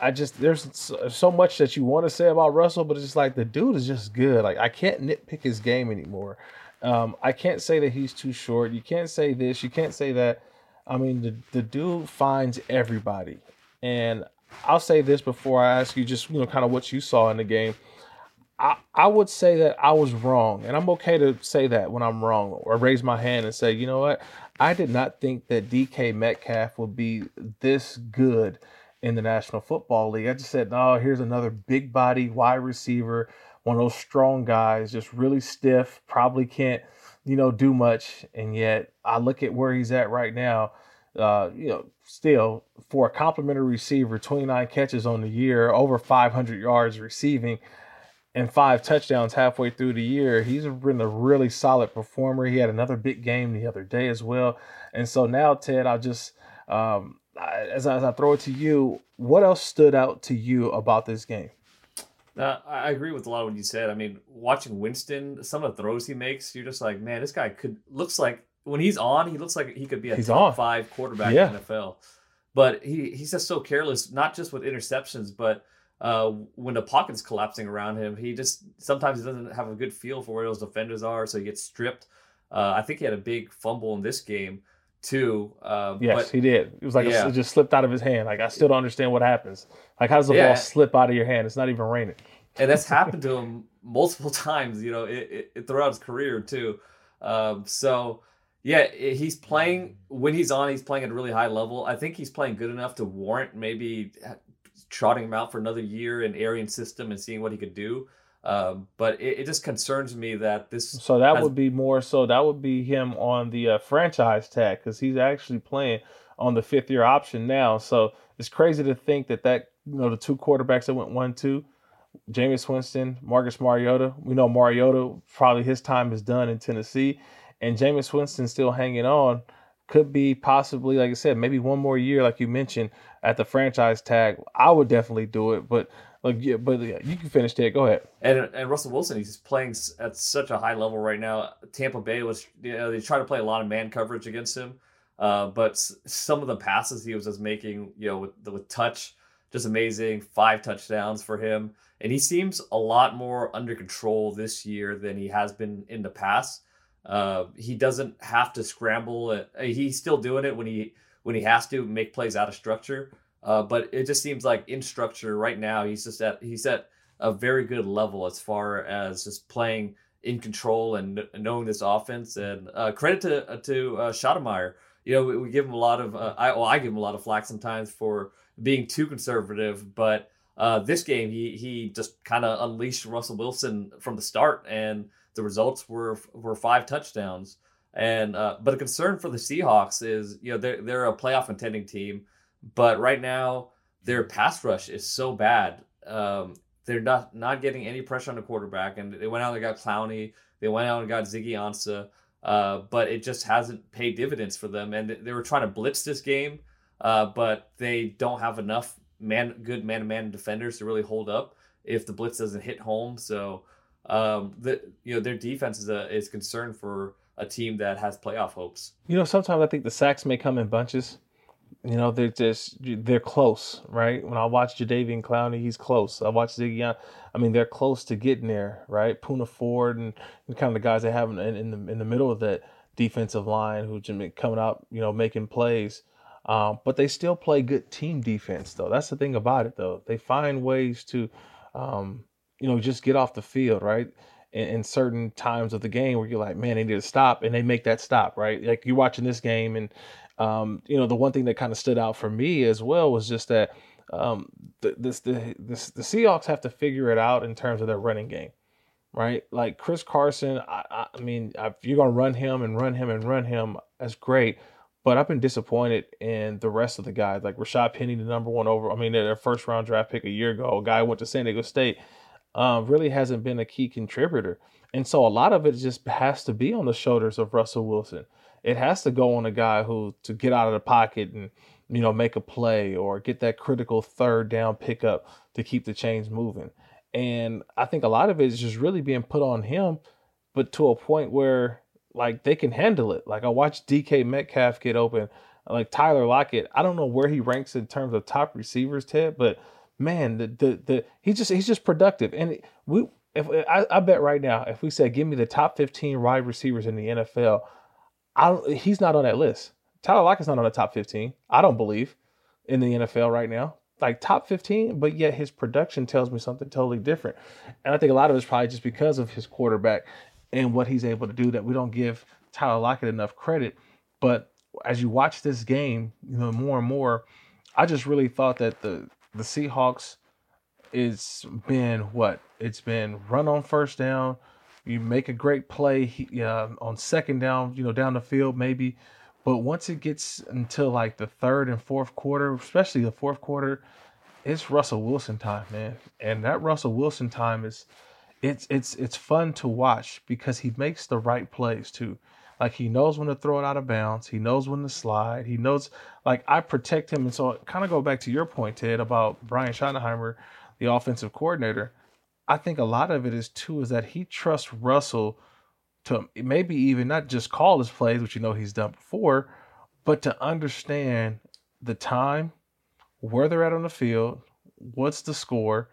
I just there's so much that you want to say about Russell, but it's just like the dude is just good. Like I can't nitpick his game anymore. Um, I can't say that he's too short. You can't say this. You can't say that. I mean, the the dude finds everybody. And I'll say this before I ask you just you know kind of what you saw in the game. I, I would say that I was wrong, and I'm okay to say that when I'm wrong, or raise my hand and say, you know what, I did not think that DK Metcalf would be this good in the National Football League. I just said, no, here's another big body wide receiver, one of those strong guys, just really stiff, probably can't, you know, do much. And yet I look at where he's at right now. Uh, you know, still for a complimentary receiver, 29 catches on the year, over 500 yards receiving, and five touchdowns halfway through the year. He's been a really solid performer. He had another big game the other day as well. And so now, Ted, I'll just um, as, as I throw it to you, what else stood out to you about this game? Uh, I agree with a lot of what you said. I mean, watching Winston, some of the throws he makes, you're just like, man, this guy could looks like when he's on, he looks like he could be a he's top on. five quarterback yeah. in the NFL. But he he's just so careless, not just with interceptions, but uh, when the pocket's collapsing around him, he just sometimes he doesn't have a good feel for where those defenders are, so he gets stripped. Uh, I think he had a big fumble in this game too. Uh, yes, but, he did. It was like yeah. a, it just slipped out of his hand. Like I still don't understand what happens. Like how does the yeah. ball slip out of your hand? It's not even raining. and that's happened to him multiple times. You know, it, it, it throughout his career too. Um, so yeah, he's playing when he's on. He's playing at a really high level. I think he's playing good enough to warrant maybe trotting him out for another year in Arians system and seeing what he could do. Um, but it, it, just concerns me that this. So that has... would be more. So that would be him on the uh, franchise tag because he's actually playing on the fifth year option now. So it's crazy to think that that you know the two quarterbacks that went one two, Jameis Winston, Marcus Mariota. We know Mariota probably his time is done in Tennessee, and Jameis Winston still hanging on. Could be possibly, like I said, maybe one more year, like you mentioned, at the franchise tag. I would definitely do it, but like, yeah, but yeah, you can finish that. Go ahead. And and Russell Wilson, he's playing at such a high level right now. Tampa Bay was, you know, they try to play a lot of man coverage against him, uh, but some of the passes he was just making, you know, with with touch, just amazing. Five touchdowns for him, and he seems a lot more under control this year than he has been in the past. Uh, he doesn't have to scramble. He's still doing it when he when he has to make plays out of structure uh, but it just seems like in structure right now, he's just at he's at a very good level as far as just playing in control and knowing this offense. And uh, credit to uh, to uh. You know, we, we, give him a lot of uh, I well, I give him a lot of flack sometimes for being too conservative, but uh, this game he he just kind of unleashed Russell Wilson from the start, and the results were were five touchdowns. And uh, but a concern for the Seahawks is you know they're they're a playoff contending team. But right now, their pass rush is so bad. Um, they're not not getting any pressure on the quarterback, and they went out and got Clowney. They went out and got Ziggy Ansah, uh, but it just hasn't paid dividends for them. And they were trying to blitz this game, uh, but they don't have enough man good man to man defenders to really hold up if the blitz doesn't hit home. So um, the you know their defense is a, is concerned for a team that has playoff hopes. You know, sometimes I think the sacks may come in bunches. You know, they're just they're close, right? When I watch Jadeveon Clowney, he's close. I watch Ziggy. I mean, they're close to getting there, right? Poona Ford and, and kind of the guys they have in, in the in the middle of that defensive line who coming out, you know, making plays. Um, but they still play good team defense, though. That's the thing about it, though. They find ways to, um, you know, just get off the field, right? In, in, certain times of the game where you're like, man, they need to stop, and they make that stop, right? Like you're watching this game, and um, you know, the one thing that kind of stood out for me as well was just that um, the, this, the, this, the Seahawks have to figure it out in terms of their running game, right? Like Chris Carson, I, I mean, if you're going to run him and run him and run him, that's great. But I've been disappointed in the rest of the guys, like Rashad Penny, the number one over. I mean, their first round draft pick a year ago, a guy went to San Diego State. uh, really hasn't been a key contributor. And so a lot of it just has to be on the shoulders of Russell Wilson. It has to go on a guy who to get out of the pocket and you know make a play or get that critical third down pickup to keep the chains moving. And I think a lot of it is just really being put on him, but to a point where like they can handle it. Like I watched DK Metcalf get open, like Tyler Lockett. I don't know where he ranks in terms of top receivers, Ted, but man, the the the he just he's just productive. And we if I, I bet right now, if we said give me the top 15 wide receivers in the NFL, I he's not on that list. Tyler Lockett's not on the top 15. I don't believe in the NFL right now. Like top 15, but yet his production tells me something totally different. And I think a lot of it's probably just because of his quarterback and what he's able to do that we don't give Tyler Lockett enough credit. But as you watch this game, you know, more and more, I just really thought that the the Seahawks it's been what it's been run on first down. You make a great play uh, on second down, you know, down the field maybe. But once it gets until like the third and fourth quarter, especially the fourth quarter, it's Russell Wilson time, man. And that Russell Wilson time is it's it's it's fun to watch because he makes the right plays too. Like he knows when to throw it out of bounds. He knows when to slide. He knows like I protect him. And so kind of go back to your point, Ted, about Brian Schottenheimer, the offensive coordinator. I think a lot of it is too is that he trusts Russell to maybe even not just call his plays, which you know he's done before, but to understand the time, where they're at on the field, what's the score,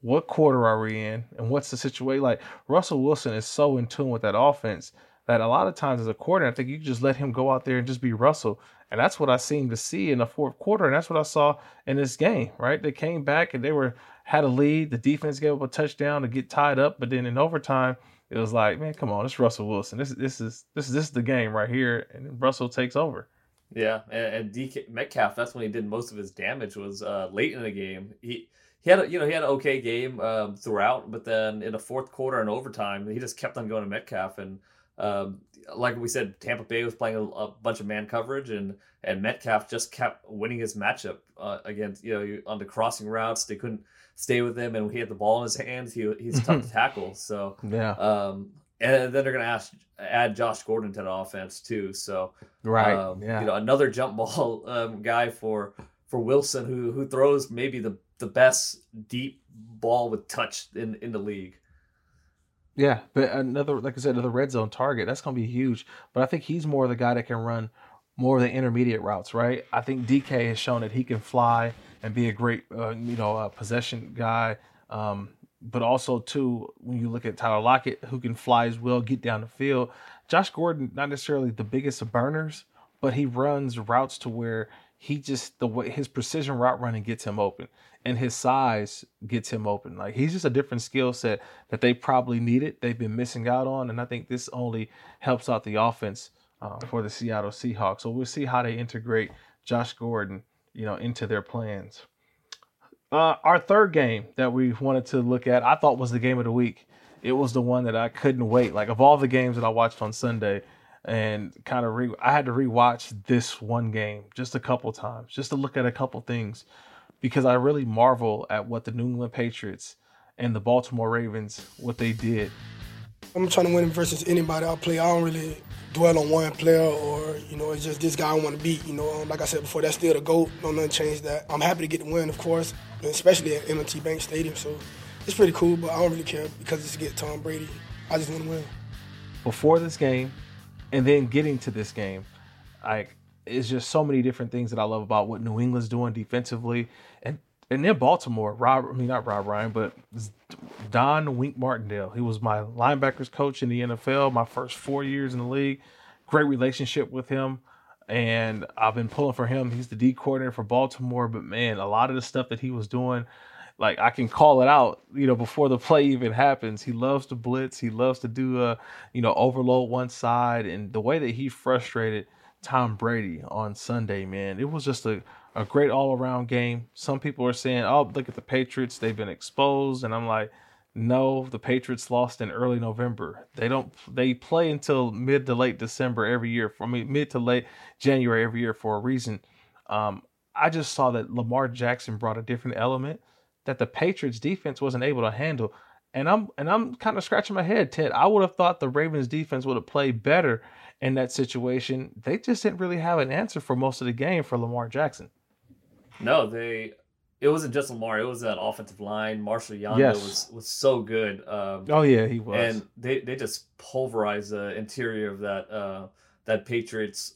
what quarter are we in, and what's the situation. Like Russell Wilson is so in tune with that offense that a lot of times as a coordinator, I think you just let him go out there and just be Russell. And that's what I seemed to see in the fourth quarter, and that's what I saw in this game. Right, they came back and they were had a lead. The defense gave up a touchdown to get tied up, but then in overtime, it was like, man, come on, it's Russell Wilson. This this is this is this is the game right here, and Russell takes over. Yeah, and, and DK Metcalf, that's when he did most of his damage was uh, late in the game. He he had a, you know he had an okay game um, throughout, but then in the fourth quarter and overtime, he just kept on going to Metcalf, and um, like we said, Tampa Bay was playing a, a, bunch of man coverage, and and Metcalf just kept winning his matchup uh, against you know on the crossing routes. They couldn't stay with him, and he had the ball in his hands. He he's tough to tackle. So yeah. Um, and then they're going to ask add Josh Gordon to the offense too. So right, um, yeah. You know, another jump ball um, guy for for Wilson, who who throws maybe the the best deep ball with touch in in the league. Yeah, but another, like I said, another red zone target. That's going to be huge. But I think he's more the guy that can run more of the intermediate routes, right? I think DK has shown that he can fly and be a great, uh, you know, uh, possession guy. Um, but also too, when you look at Tyler Lockett, who can fly as well, get down the field. Josh Gordon, not necessarily the biggest of burners, but he runs routes to where he just the way his precision route running gets him open, and his size gets him open. Like he's just a different skill set that they probably needed. They've been missing out on, and I think this only helps out the offense uh, for the Seattle Seahawks. So we'll see how they integrate Josh Gordon you know, into their plans. Uh, our third game that we wanted to look at, I thought was the game of the week. It was the one that I couldn't wait. Like of all the games that I watched on Sunday, and kind of re, I had to rewatch this one game just a couple times, just to look at a couple things, because I really marvel at what the New England Patriots and the Baltimore Ravens what they did. I'm trying to win versus anybody I play. I don't really dwell on one player or, you know, it's just this guy I want to beat. You know, like I said before, that's still the GOAT. No nothing change that. I'm happy to get the win, of course, especially at M&T Bank Stadium. So it's pretty cool, but I don't really care because it's to get Tom Brady. I just want to win. Before this game and then getting to this game, like it's just so many different things that I love about what New England's doing defensively. And and then Baltimore, Rob, I mean not Rob Ryan, but Don Wink Martindale. He was my linebackers coach in the NFL, my first four years in the league. Great relationship with him. And I've been pulling for him. He's the D coordinator for Baltimore. But man, a lot of the stuff that he was doing, like I can call it out, you know, before the play even happens. He loves to blitz. He loves to do a, you know, overload one side. And the way that he frustrated Tom Brady on Sunday, man, it was just a a great all around game. Some people are saying, "Oh, look at the Patriots; they've been exposed," and I'm like, "No, the Patriots lost in early November. They don't. They play until mid to late December every year. I mean, mid to late January every year for a reason." Um, I just saw that Lamar Jackson brought a different element that the Patriots defense wasn't able to handle. And I'm and I'm kind of scratching my head, Ted. I would have thought the Ravens defense would have played better in that situation. They just didn't really have an answer for most of the game for Lamar Jackson. No, they. It wasn't just Lamar. It was that offensive line. Marshall Yanda Yes. was was so good. Um, Oh yeah, he was. and they they just pulverized the interior of that uh that Patriots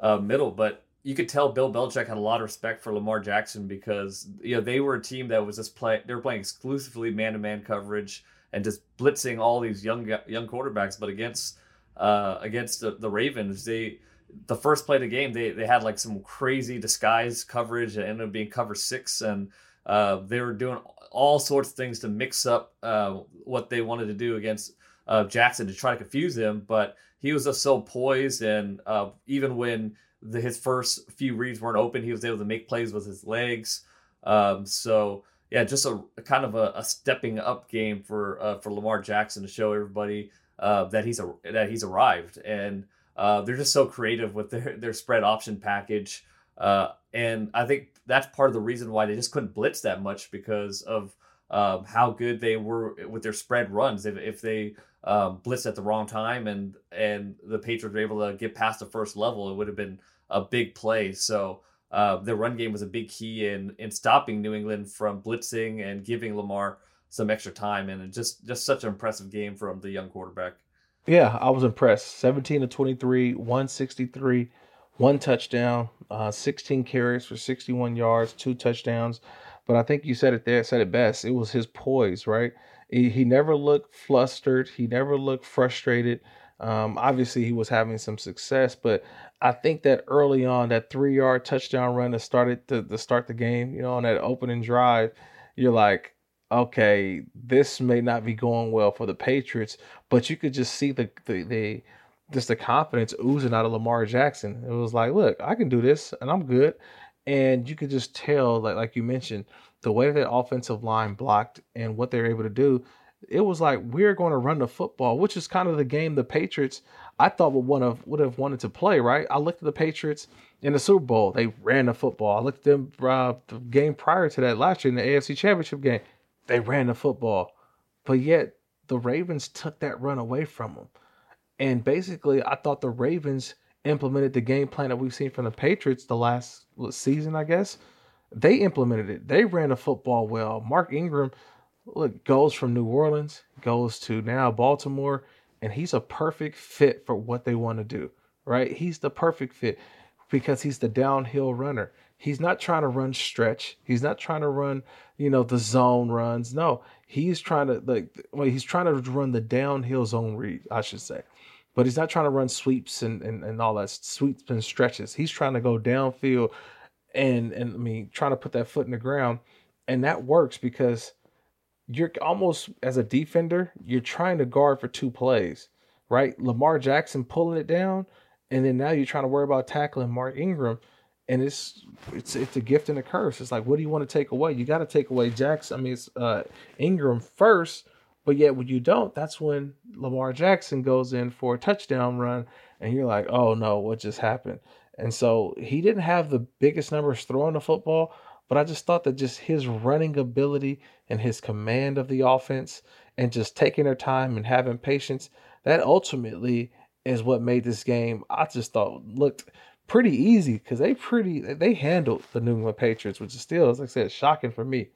uh middle. But you could tell Bill Belichick had a lot of respect for Lamar Jackson because you know they were a team that was just playing. they were playing exclusively man to man coverage and just blitzing all these young young quarterbacks. But against uh against the, the Ravens, they the first play of the game they they had like some crazy disguise coverage that ended up being cover six and uh, they were doing all sorts of things to mix up uh, what they wanted to do against uh, Jackson to try to confuse him, but he was just so poised, and uh, even when the, his first few reads weren't open, he was able to make plays with his legs. Um, so yeah, just a, a kind of a, a stepping up game for uh, for Lamar Jackson to show everybody uh, that he's a that he's arrived, and uh, they're just so creative with their their spread option package. Uh, and I think that's part of the reason why they just couldn't blitz that much because of um, how good they were with their spread runs. If, if they um, blitzed at the wrong time and and the Patriots were able to get past the first level, it would have been a big play. So uh, the run game was a big key in in stopping New England from blitzing and giving Lamar some extra time. And just just such an impressive game from the young quarterback. Yeah, I was impressed. 17 to 23, 163, one touchdown, uh, 16 carries for 61 yards, two touchdowns. But I think you said it there, said it best. It was his poise, right? He, he never looked flustered. He never looked frustrated. Um, obviously, he was having some success, but I think that early on, that three yard touchdown run that started to, to start the game, you know, on that opening drive, you're like, okay, this may not be going well for the Patriots, but you could just see the the, the just the confidence oozing out of Lamar Jackson. It was like, look, I can do this and I'm good. And you could just tell, like like you mentioned, the way that offensive line blocked and what they're able to do. It was like we're going to run the football, which is kind of the game the Patriots I thought would want would have wanted to play. Right? I looked at the Patriots in the Super Bowl; they ran the football. I looked at them uh, the game prior to that last year in the AFC Championship game; they ran the football, but yet the Ravens took that run away from them. And basically, I thought the Ravens implemented the game plan that we've seen from the Patriots the last season, I guess. They implemented it. They ran the football well. Mark Ingram, look, goes from New Orleans, goes to now Baltimore, and he's a perfect fit for what they want to do, right? He's the perfect fit because he's the downhill runner. He's not trying to run stretch. He's not trying to run, you know, the zone runs. No, he's trying to like well, he's trying to run the downhill zone read, I should say. But he's not trying to run sweeps and, and, and all that sweeps and stretches. He's trying to go downfield and and I mean trying to put that foot in the ground. And that works because you're almost as a defender, you're trying to guard for two plays, right? Lamar Jackson pulling it down, and then now you're trying to worry about tackling Mark Ingram and it's it's it's a gift and a curse. It's like, what do you want to take away? You got to take away Jackson. I mean, it's uh, Ingram first, but yet when you don't, that's when Lamar Jackson goes in for a touchdown run, and you're like, oh no, what just happened? And so he didn't have the biggest numbers throwing the football, but I just thought that just his running ability and his command of the offense and just taking their time and having patience, that ultimately is what made this game. I just thought looked pretty easy because they pretty they handled the New England Patriots, which is still, as I said, shocking for me.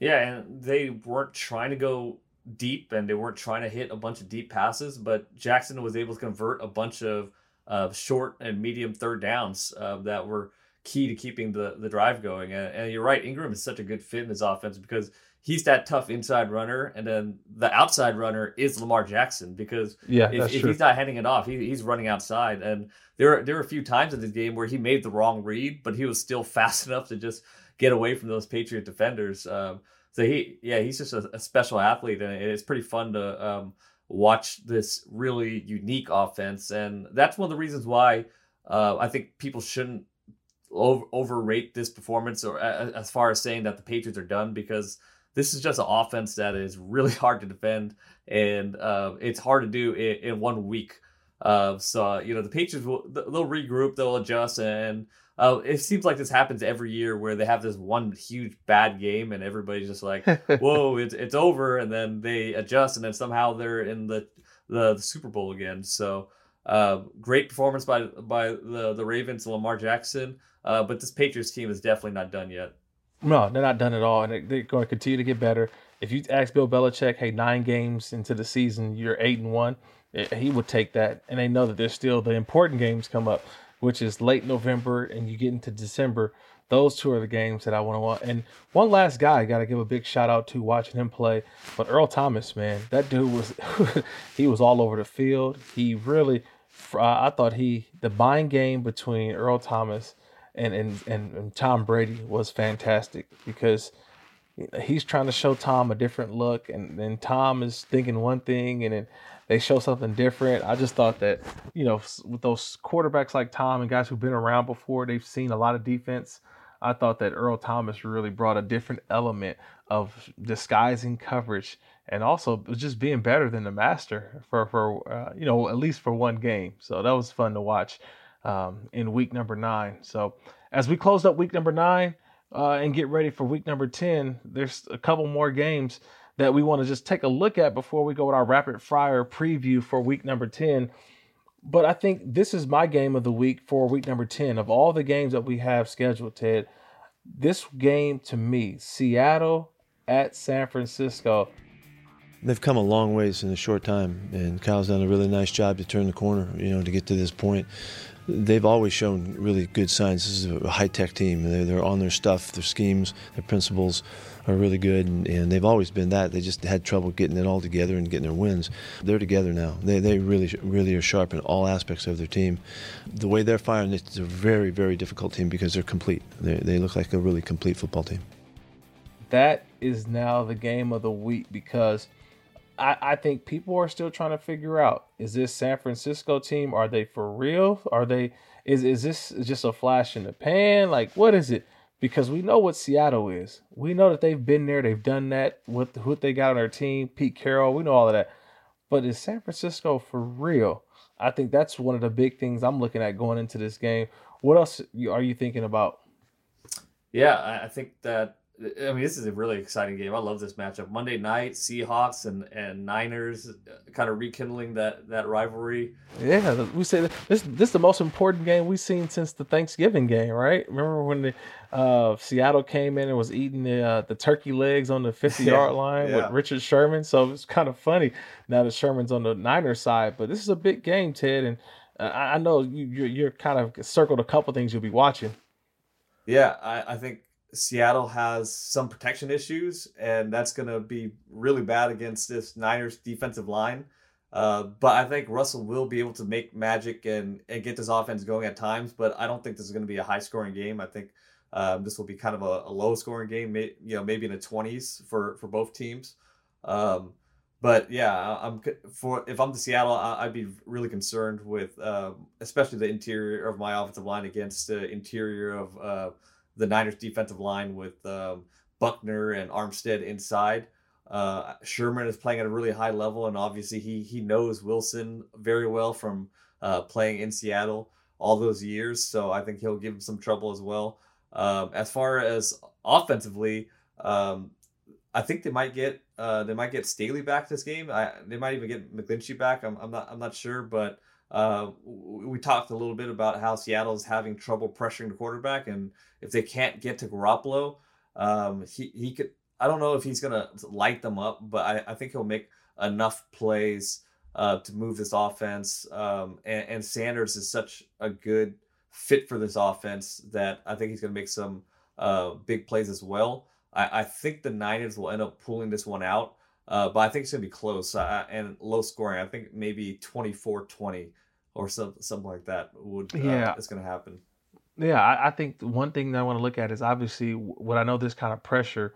Yeah, and they weren't trying to go deep and they weren't trying to hit a bunch of deep passes, but Jackson was able to convert a bunch of uh, short and medium third downs uh, that were key to keeping the, the drive going. And, and you're right, Ingram is such a good fit in this offense because he's that tough inside runner, and then the outside runner is Lamar Jackson because Yeah, if, if he's not handing it off, he, he's running outside. And there there were a few times in this game where he made the wrong read, but he was still fast enough to just get away from those Patriot defenders. Um, so he, yeah, he's just a, a special athlete, and it's pretty fun to um, watch this really unique offense. And that's one of the reasons why uh, I think people shouldn't over, overrate this performance, or as far as saying that the Patriots are done, because this is just an offense that is really hard to defend, and uh, it's hard to do in, in one week. Uh, so you know the Patriots will they'll regroup, they'll adjust, and uh, it seems like this happens every year where they have this one huge bad game and everybody's just like, "Whoa, it's it's over," and then they adjust and then somehow they're in the the, the Super Bowl again. So uh, great performance by by the the Ravens, Lamar Jackson. Uh, but this Patriots team is definitely not done yet. No, they're not done at all, and they're going to continue to get better. If you ask Bill Belichick, hey, nine games into the season, you're eight and one, eh, he would take that. And they know that there's still the important games come up, which is late November and you get into December. Those two are the games that I want to watch. And one last guy, I got to give a big shout out to watching him play. But Earl Thomas, man, that dude was he was all over the field. He really, I thought he the buying game between Earl Thomas and and and, and Tom Brady was fantastic because he's trying to show Tom a different look, and then Tom is thinking one thing, and then they show something different. I just thought that, you know, with those quarterbacks like Tom and guys who've been around before, they've seen a lot of defense. I thought that Earl Thomas really brought a different element of disguising coverage and also just being better than the master for for uh, you know at least for one game. So that was fun to watch um, in week number nine. So as we close up week number nine uh, and get ready for week number 10, there's a couple more games that we want to just take a look at before we go with our rapid fire preview for week number 10. But I think this is my game of the week for week number 10. Of all the games that we have scheduled, Ted, this game to me, Seattle at San Francisco. They've come a long ways in a short time, and Kyle's done a really nice job to turn the corner, you know, to get to this point they've always shown really good signs. This is a high tech team. They're, they're, on their stuff, their schemes, their principles are really good, and, and, they've always been that. They just had trouble getting it all together and getting their wins. They're together now. They, they really, really are sharp in all aspects of their team. The way they're firing, it's a very, very difficult team because they're complete. They, they look like a really complete football team. That is now the game of the week because I, I think people are still trying to figure out is this San Francisco team? Are they for real? Are they is is this just a flash in the pan? Like what is it? Because we know what Seattle is. We know that they've been there, they've done that with what they got on their team, Pete Carroll, we know all of that. But is San Francisco for real? I think that's one of the big things I'm looking at going into this game. What else are you thinking about? Yeah, I think that I mean, this is a really exciting game. I love this matchup. Monday night, Seahawks and, and Niners, uh, kind of rekindling that, that rivalry. Yeah, we say this this is the most important game we've seen since the Thanksgiving game, right? Remember when the uh, Seattle came in and was eating the uh, the turkey legs on the fifty yard yeah, line yeah. with Richard Sherman? So it's kind of funny now that Sherman's on the Niners side, but this is a big game, Ted, and uh, I know you you're, you're kind of circled a couple things you'll be watching. Yeah, I, I think Seattle has some protection issues, and that's going to be really bad against this Niners defensive line. Uh, but I think Russell will be able to make magic and, and get this offense going at times. But I don't think this is going to be a high scoring game. I think um, this will be kind of a, a low scoring game, may, you know, maybe in the twenties for for both teams. Um, but yeah, I'm for if I'm the Seattle, I, would be really concerned with uh, especially the interior of my offensive line against the interior of uh, the Niners defensive line with um, Buckner and Armstead inside. Uh, Sherman is playing at a really high level, and obviously he he knows Wilson very well from uh, playing in Seattle all those years. So I think he'll give him some trouble as well. Um, as far as offensively, um, I think they might get uh, they might get Staley back this game. I, they might even get McGlinchey back. I'm, I'm not I'm not sure, but uh, we talked a little bit about how Seattle is having trouble pressuring the quarterback, and if they can't get to Garoppolo, um, he he could. I don't know if he's gonna light them up, but I, I think he'll make enough plays uh, to move this offense. Um, and, and, Sanders is such a good fit for this offense that I think he's gonna make some uh, big plays as well. I, I think the Niners will end up pulling this one out. Uh, but I think it's going to be close and low scoring. I think maybe 24 20 or some, something like that would uh, yeah. it's going to happen. Yeah, I, I, think one thing that I want to look at is obviously what I know this kind of pressure,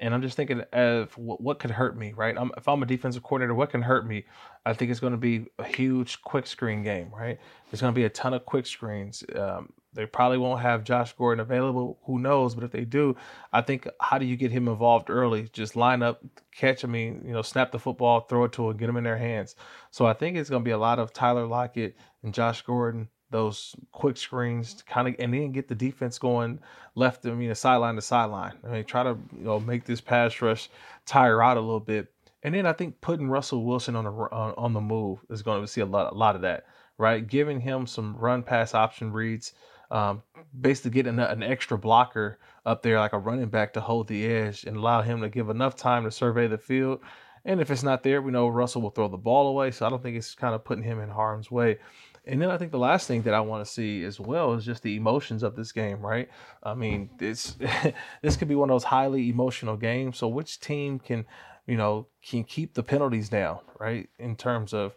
and I'm just thinking of what, what could hurt me, right? I'm, if I'm a defensive coordinator, what can hurt me? I think it's going to be a huge quick screen game, right? There's going to be a ton of quick screens. Um, they probably won't have Josh Gordon available. Who knows? But if they do, I think how do you get him involved early? Just line up, catch. I mean, you know, snap the football, throw it to him, get him in their hands. So I think it's going to be a lot of Tyler Lockett and Josh Gordon those quick screens, kind of, and then get the defense going left. I mean, sideline to sideline. I mean, try to you know make this pass rush tire out a little bit, and then I think putting Russell Wilson on the on, on the move is going to see a lot a lot of that, right? Giving him some run pass option reads, um, basically getting an, an extra blocker up there like a running back to hold the edge and allow him to give enough time to survey the field. And if it's not there, we know Russell will throw the ball away. So I don't think it's kind of putting him in harm's way. And then I think the last thing that I want to see as well is just the emotions of this game, right? I mean, it's this could be one of those highly emotional games. So which team can, you know, can keep the penalties down, right? In terms of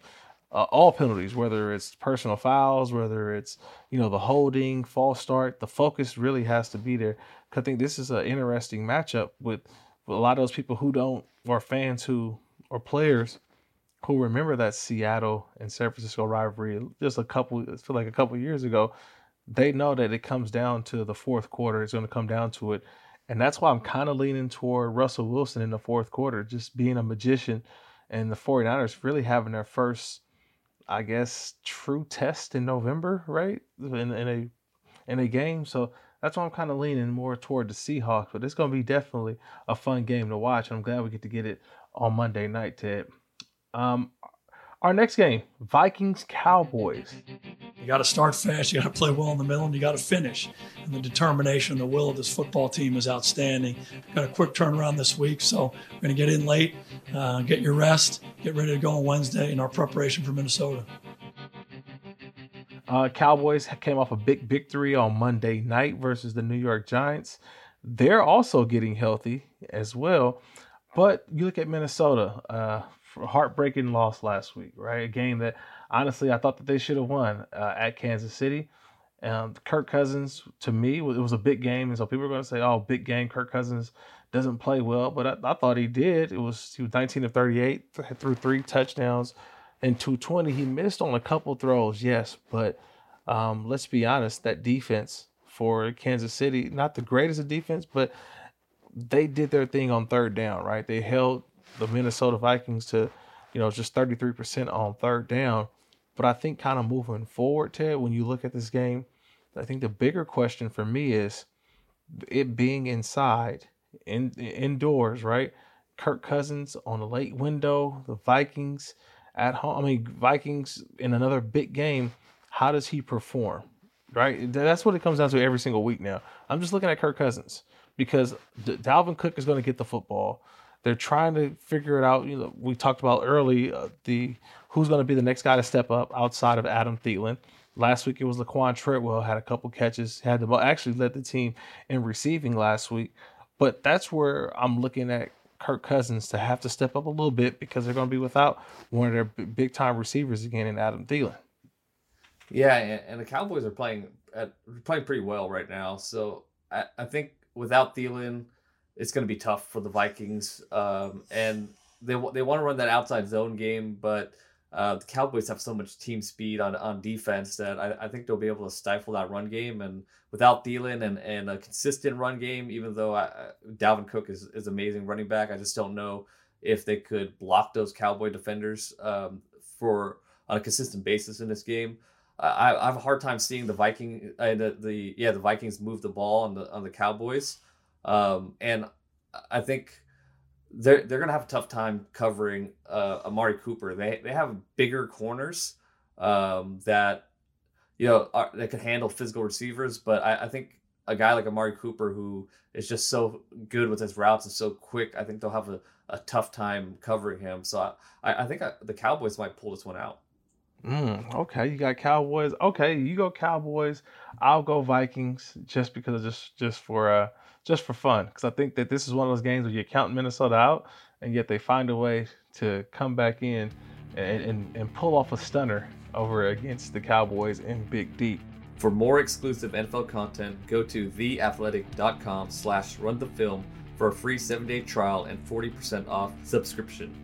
uh, all penalties, whether it's personal fouls, whether it's you know the holding, false start, the focus really has to be there. I think this is an interesting matchup with, with a lot of those people who don't, or fans who, or players who remember that Seattle and San Francisco rivalry just a couple, I feel like a couple years ago, they know that it comes down to the fourth quarter. It's going to come down to it. And that's why I'm kind of leaning toward Russell Wilson in the fourth quarter, just being a magician and the 49ers really having their first, I guess, true test in November, right? In, in a in a game. So that's why I'm kind of leaning more toward the Seahawks. But it's going to be definitely a fun game to watch. I'm glad we get to get it on Monday night, Ted. Um, our next game, Vikings Cowboys. You got to start fast, you got to play well in the middle, and you got to finish. And the determination, the will of this football team is outstanding. Got a quick turnaround this week, so we're going to get in late, uh, get your rest, get ready to go on Wednesday in our preparation for Minnesota. Uh, Cowboys came off a big victory on Monday night versus the New York Giants. They're also getting healthy as well. But you look at Minnesota, uh, heartbreaking loss last week, right? A game that honestly I thought that they should have won uh, at Kansas City. Um, Kirk Cousins, to me, it was a big game, and so people are going to say, "Oh, big game, Kirk Cousins doesn't play well," but I, I thought he did. It was he was 19 of 38, threw three touchdowns, and 220. He missed on a couple throws, yes, but um, let's be honest, that defense for Kansas City, not the greatest of defense, but they did their thing on third down, right? They held the Minnesota Vikings to, you know, just 33% on third down. But I think kind of moving forward, Ted, when you look at this game, I think the bigger question for me is it being inside, in indoors, right? Kirk Cousins on a late window, the Vikings at home. I mean, Vikings in another big game. How does he perform? Right? That's what it comes down to every single week now. I'm just looking at Kirk Cousins because D- Dalvin Cook is going to get the football. They're trying to figure it out. You know, we talked about early uh, the who's going to be the next guy to step up outside of Adam Thielen. Last week it was Laquon Treadwell had a couple catches, had the ball, actually led the team in receiving last week. But that's where I'm looking at Kirk Cousins to have to step up a little bit because they're going to be without one of their big time receivers again in Adam Thielen. Yeah, and the Cowboys are playing at, playing pretty well right now. So I, I think without Thielen, it's going to be tough for the Vikings. Um, and they they want to run that outside zone game, but uh, the Cowboys have so much team speed on, on defense that I, I think they'll be able to stifle that run game. And without Thielen and, and a consistent run game, even though I, Dalvin Cook is, is amazing running back, I just don't know if they could block those Cowboy defenders um, for on a consistent basis in this game. I, I have a hard time seeing the Viking, uh, the, the yeah the Vikings move the ball on the on the Cowboys, um, and I think they're they're gonna have a tough time covering uh, Amari Cooper. They they have bigger corners um, that you know are, that can handle physical receivers, but I, I think a guy like Amari Cooper who is just so good with his routes and so quick, I think they'll have a, a tough time covering him. So I, I think I, the Cowboys might pull this one out. Mm, okay, you got Cowboys. Okay, you go Cowboys. I'll go Vikings just because just just for uh just for fun because I think that this is one of those games where you count Minnesota out and yet they find a way to come back in and, and, and pull off a stunner over against the Cowboys in Big D. For more exclusive NFL content, go to theathletic.com slash run the film for a free seven day trial and 40% off subscription.